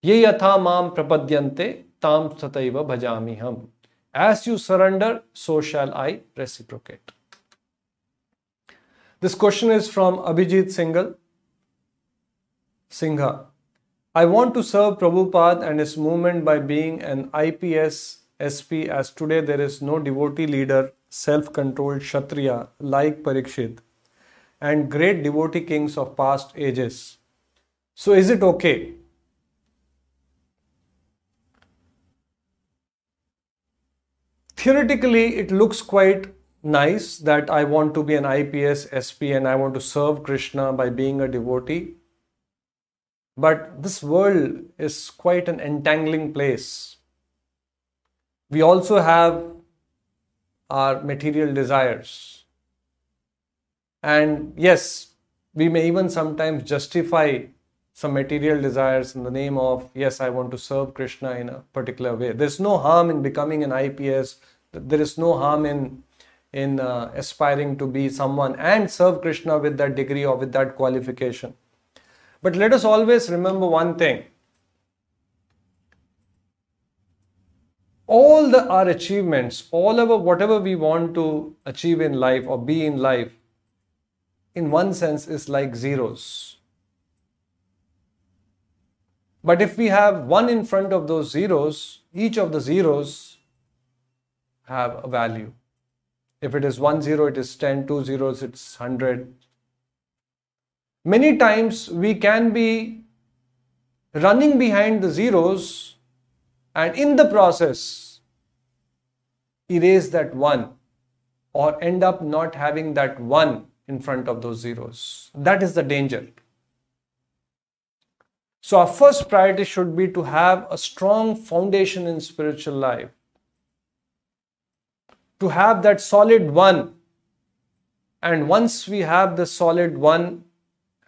[SPEAKER 1] Ye yatha mam prapadyante tam sataiva bhajamiham. As you surrender, so shall I reciprocate. This question is from Abhijit Singhal. Singha. I want to serve Prabhupada and his movement by being an IPS SP as today there is no devotee leader, self-controlled Kshatriya like Parikshit and great devotee kings of past ages. So is it okay? Theoretically, it looks quite nice that I want to be an IPS SP and I want to serve Krishna by being a devotee. But this world is quite an entangling place. We also have our material desires. And yes, we may even sometimes justify some material desires in the name of, yes, I want to serve Krishna in a particular way. There's no harm in becoming an IPS, there is no harm in in uh, aspiring to be someone and serve Krishna with that degree or with that qualification. But let us always remember one thing. All the, our achievements, all of whatever we want to achieve in life or be in life, in one sense is like zeros. But if we have one in front of those zeros, each of the zeros have a value. If it is one zero, it is 10, two zeros, it's 100. Many times we can be running behind the zeros and in the process erase that one or end up not having that one in front of those zeros. That is the danger. So, our first priority should be to have a strong foundation in spiritual life, to have that solid one. And once we have the solid one,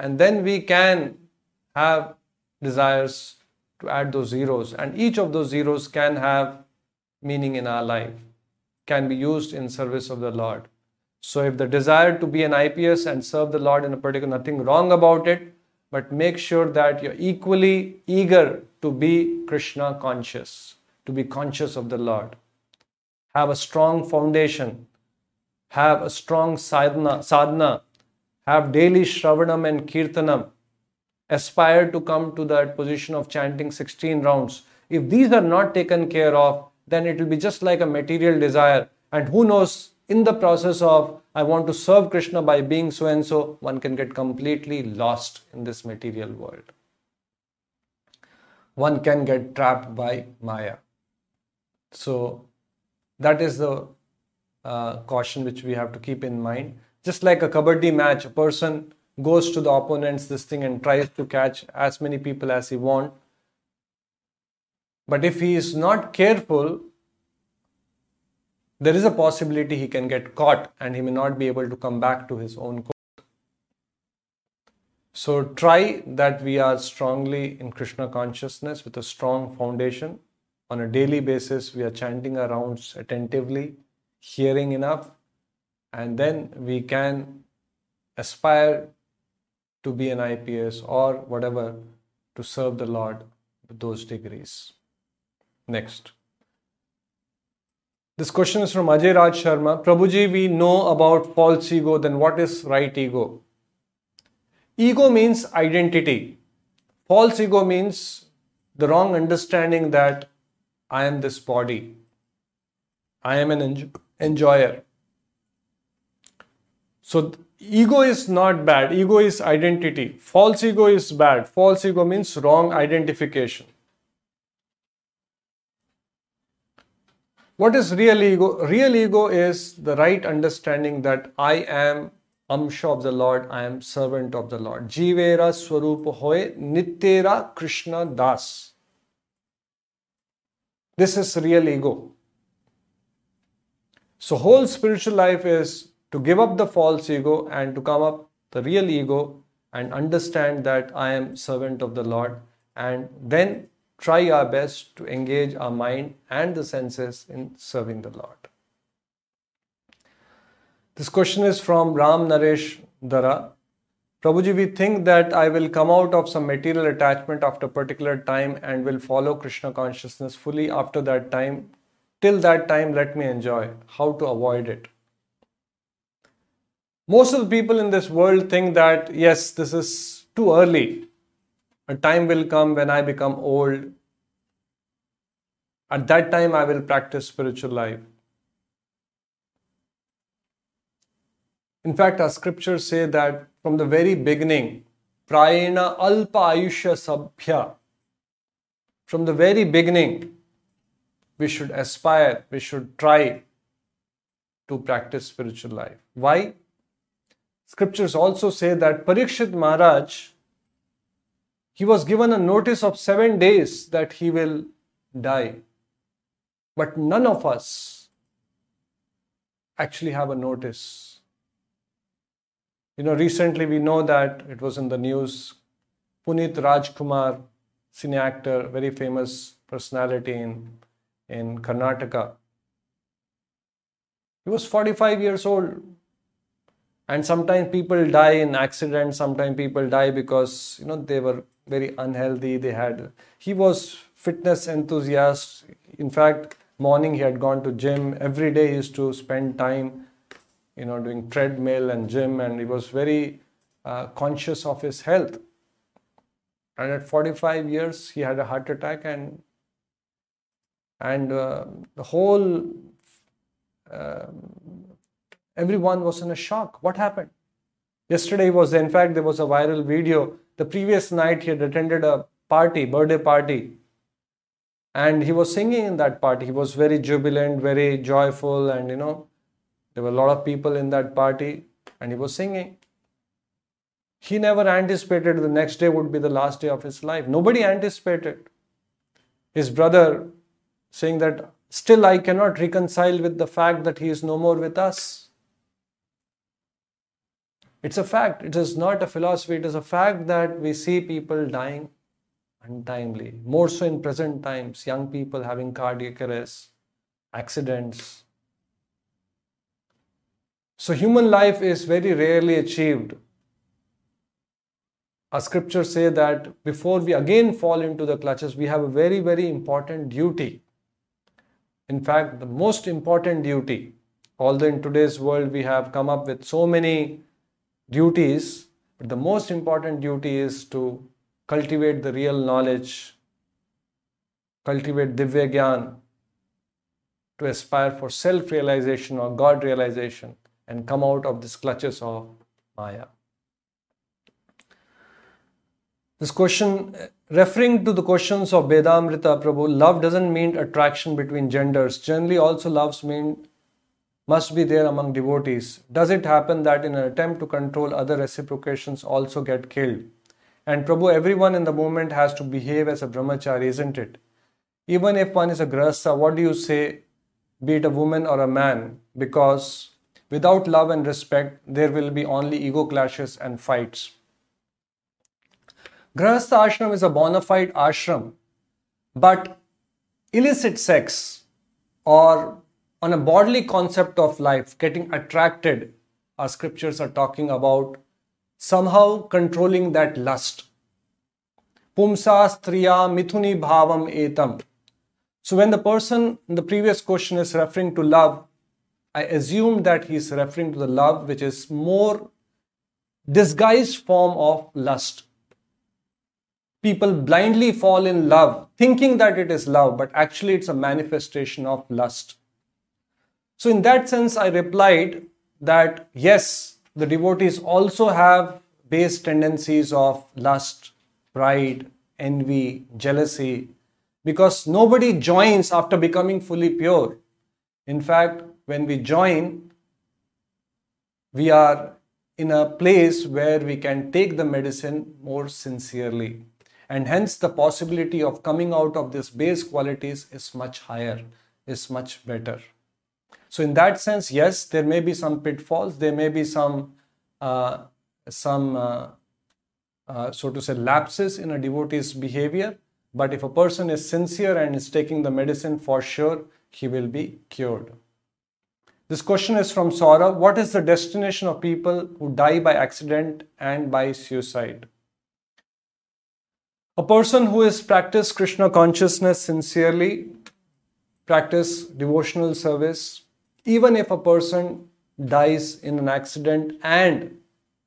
[SPEAKER 1] and then we can have desires to add those zeros, and each of those zeros can have meaning in our life, can be used in service of the Lord. So, if the desire to be an IPS and serve the Lord in a particular, nothing wrong about it, but make sure that you're equally eager to be Krishna conscious, to be conscious of the Lord. Have a strong foundation, have a strong sadhana, sadhana have daily Shravanam and Kirtanam, aspire to come to that position of chanting 16 rounds. If these are not taken care of, then it will be just like a material desire. And who knows, in the process of I want to serve Krishna by being so and so, one can get completely lost in this material world. One can get trapped by Maya. So, that is the uh, caution which we have to keep in mind. Just like a kabaddi match, a person goes to the opponent's this thing and tries to catch as many people as he wants. But if he is not careful, there is a possibility he can get caught and he may not be able to come back to his own court. So try that we are strongly in Krishna consciousness with a strong foundation. On a daily basis, we are chanting our rounds attentively, hearing enough, and then we can aspire to be an IPS or whatever to serve the Lord with those degrees. Next. This question is from Ajay Raj Sharma. Prabhuji, we know about false ego, then what is right ego? Ego means identity. False ego means the wrong understanding that I am this body. I am an enjoyer. So, ego is not bad. Ego is identity. False ego is bad. False ego means wrong identification. What is real ego? Real ego is the right understanding that I am Amsha of the Lord, I am servant of the Lord. Jivera Swarupa Hoy Nityera Krishna Das. This is real ego. So, whole spiritual life is to give up the false ego and to come up the real ego and understand that I am servant of the Lord and then try our best to engage our mind and the senses in serving the Lord. This question is from Ram Naresh Dara. Prabhuji, we think that I will come out of some material attachment after a particular time and will follow Krishna consciousness fully after that time. Till that time, let me enjoy. How to avoid it? Most of the people in this world think that, yes, this is too early a time will come when I become old. At that time, I will practice spiritual life. In fact, our scriptures say that from the very beginning, prayena alpa ayushya sabhya, from the very beginning, we should aspire, we should try to practice spiritual life. Why? Scriptures also say that Parikshit Maharaj He was given a notice of seven days that he will die. But none of us actually have a notice. You know, recently we know that it was in the news Puneeth Rajkumar, cine actor, very famous personality in, in Karnataka. He was 45 years old. And sometimes people die in accidents, sometimes people die because, you know, they were very unhealthy. They had, he was fitness enthusiast. In fact, morning he had gone to gym. Every day he used to spend time, you know, doing treadmill and gym. And he was very uh, conscious of his health. And at 45 years, he had a heart attack and and uh, the whole um, everyone was in a shock. What happened? Yesterday was, in fact, there was a viral video. The previous night, he had attended a party, birthday party, and he was singing in that party. He was very jubilant, very joyful, and you know, there were a lot of people in that party, and he was singing. He never anticipated the next day would be the last day of his life. Nobody anticipated. His brother saying that still I cannot reconcile with the fact that he is no more with us. It's a fact. It is not a philosophy. It is a fact that we see people dying untimely. More so in present times, young people having cardiac arrest, accidents. So, human life is very rarely achieved. Our scriptures say that before we again fall into the clutches, we have a very, very important duty. In fact, the most important duty, although in today's world we have come up with so many duties, but the most important duty is to cultivate the real knowledge, cultivate Divya Gyan, to aspire for self realization or God realization and come out of these clutches of Maya. This question, referring to the questions of Vedamrita Prabhu, love doesn't mean attraction between genders. Generally, also loves mean must be there among devotees. Does it happen that in an attempt to control other reciprocations also get killed? And Prabhu, everyone in the movement has to behave as a brahmachari, isn't it? Even if one is a grahastha, what do you say, be it a woman or a man? Because without love and respect, there will be only ego clashes and fights. Grahastha ashram is a bona fide ashram, but illicit sex or on a bodily concept of life, getting attracted, our scriptures are talking about somehow controlling that lust. Pumsa striya mithuni bhavam etam. So when the person in the previous question is referring to love, I assume that he is referring to the love which is more disguised form of lust. People blindly fall in love, thinking that it is love, but actually it's a manifestation of lust. So, in that sense, I replied that yes, the devotees also have base tendencies of lust, pride, envy, jealousy, because nobody joins after becoming fully pure. In fact, when we join, we are in a place where we can take the medicine more sincerely. And hence, the possibility of coming out of these base qualities is much higher, is much better. So in that sense, yes, there may be some pitfalls, there may be some uh, some uh, uh, so to say lapses in a devotee's behavior. But if a person is sincere and is taking the medicine, for sure he will be cured. This question is from Saurabh. What is the destination of people who die by accident and by suicide? A person who has practiced Krishna consciousness sincerely, practice devotional service, even if a person dies in an accident and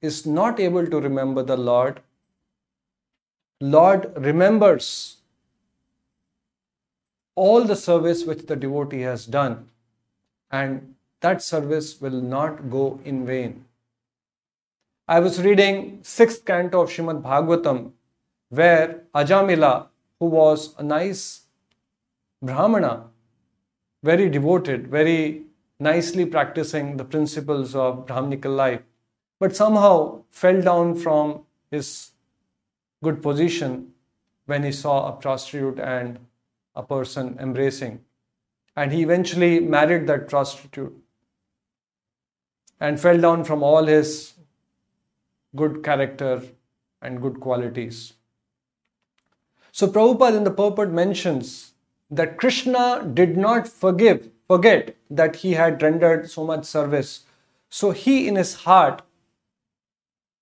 [SPEAKER 1] is not able to remember the Lord, Lord remembers all the service which the devotee has done, and that service will not go in vain. I was reading sixth canto of Shrimad Bhagavatam, where Ajamila, who was a nice Brahmana, very devoted, very nicely practicing the principles of Brahminical life, but somehow fell down from his good position when he saw a prostitute and a person embracing. And he eventually married that prostitute and fell down from all his good character and good qualities. So Prabhupada in the purport mentions that Krishna did not forgive, forget that he had rendered so much service. So he in his heart,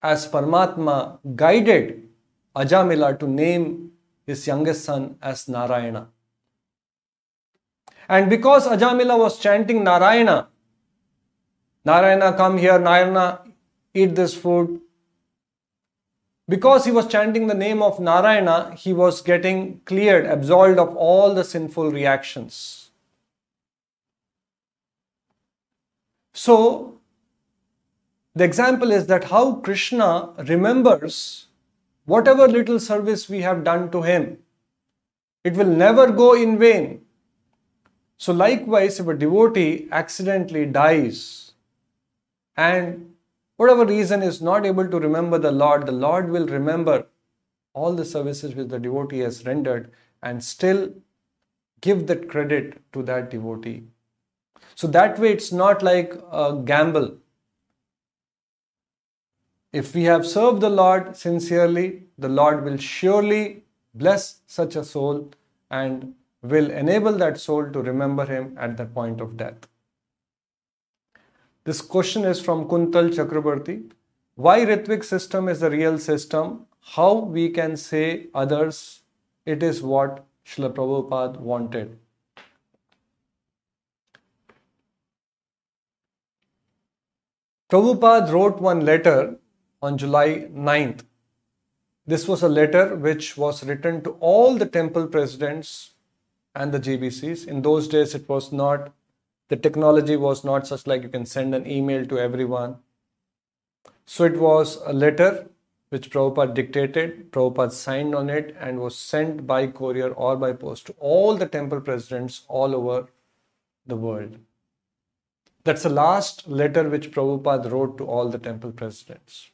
[SPEAKER 1] as Paramatma, guided Ajamila to name his youngest son as Narayana. And because Ajamila was chanting Narayana, Narayana, come here, Narayana, eat this food. Because he was chanting the name of Narayana, he was getting cleared, absolved of all the sinful reactions. So, the example is that how Krishna remembers whatever little service we have done to him. It will never go in vain. So, likewise, if a devotee accidentally dies and whatever reason is not able to remember the Lord, the Lord will remember all the services which the devotee has rendered and still give that credit to that devotee. So, that way, it's not like a gamble. If we have served the Lord sincerely, the Lord will surely bless such a soul and will enable that soul to remember him at the point of death. This question is from Kuntal Chakrabarti. Why Ritvik system is the real system? How we can say others it is what Srila Prabhupada wanted. Prabhupada wrote one letter on July 9th. This was a letter which was written to all the temple presidents and the GBCs. In those days, it was not, the technology was not such like you can send an email to everyone. So it was a letter which Prabhupada dictated, Prabhupada signed on it, and was sent by courier or by post to all the temple presidents all over the world. That's the last letter which Prabhupada wrote to all the temple presidents.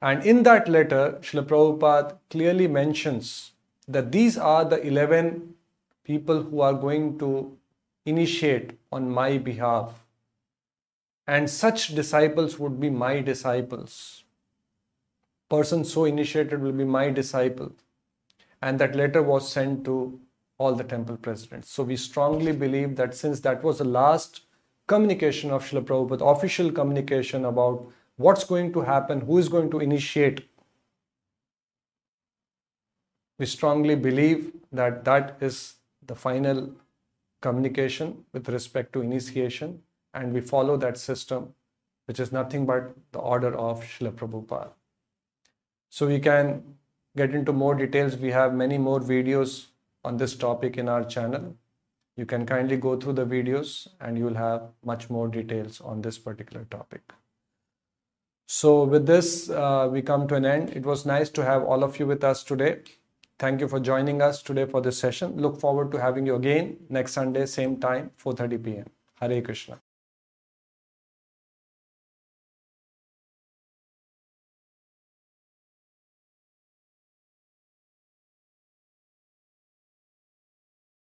[SPEAKER 1] And in that letter, Srila Prabhupada clearly mentions that these are the 11 people who are going to initiate on my behalf. And such disciples would be my disciples. Person so initiated will be my disciple. And that letter was sent to all the temple presidents. So we strongly believe that since that was the last communication of Srila Prabhupada, official communication about what's going to happen, who is going to initiate, we strongly believe that that is the final communication with respect to initiation, and we follow that system, which is nothing but the order of Srila Prabhupada. So we can get into more details. We have many more videos on this topic in our channel. You can kindly go through the videos and you will have much more details on this particular topic. So with this, uh, we come to an end. It was nice to have all of you with us today. Thank you for joining us today for this session. Look forward to having you again next Sunday, same time, 4:30 p.m. Hare Krishna.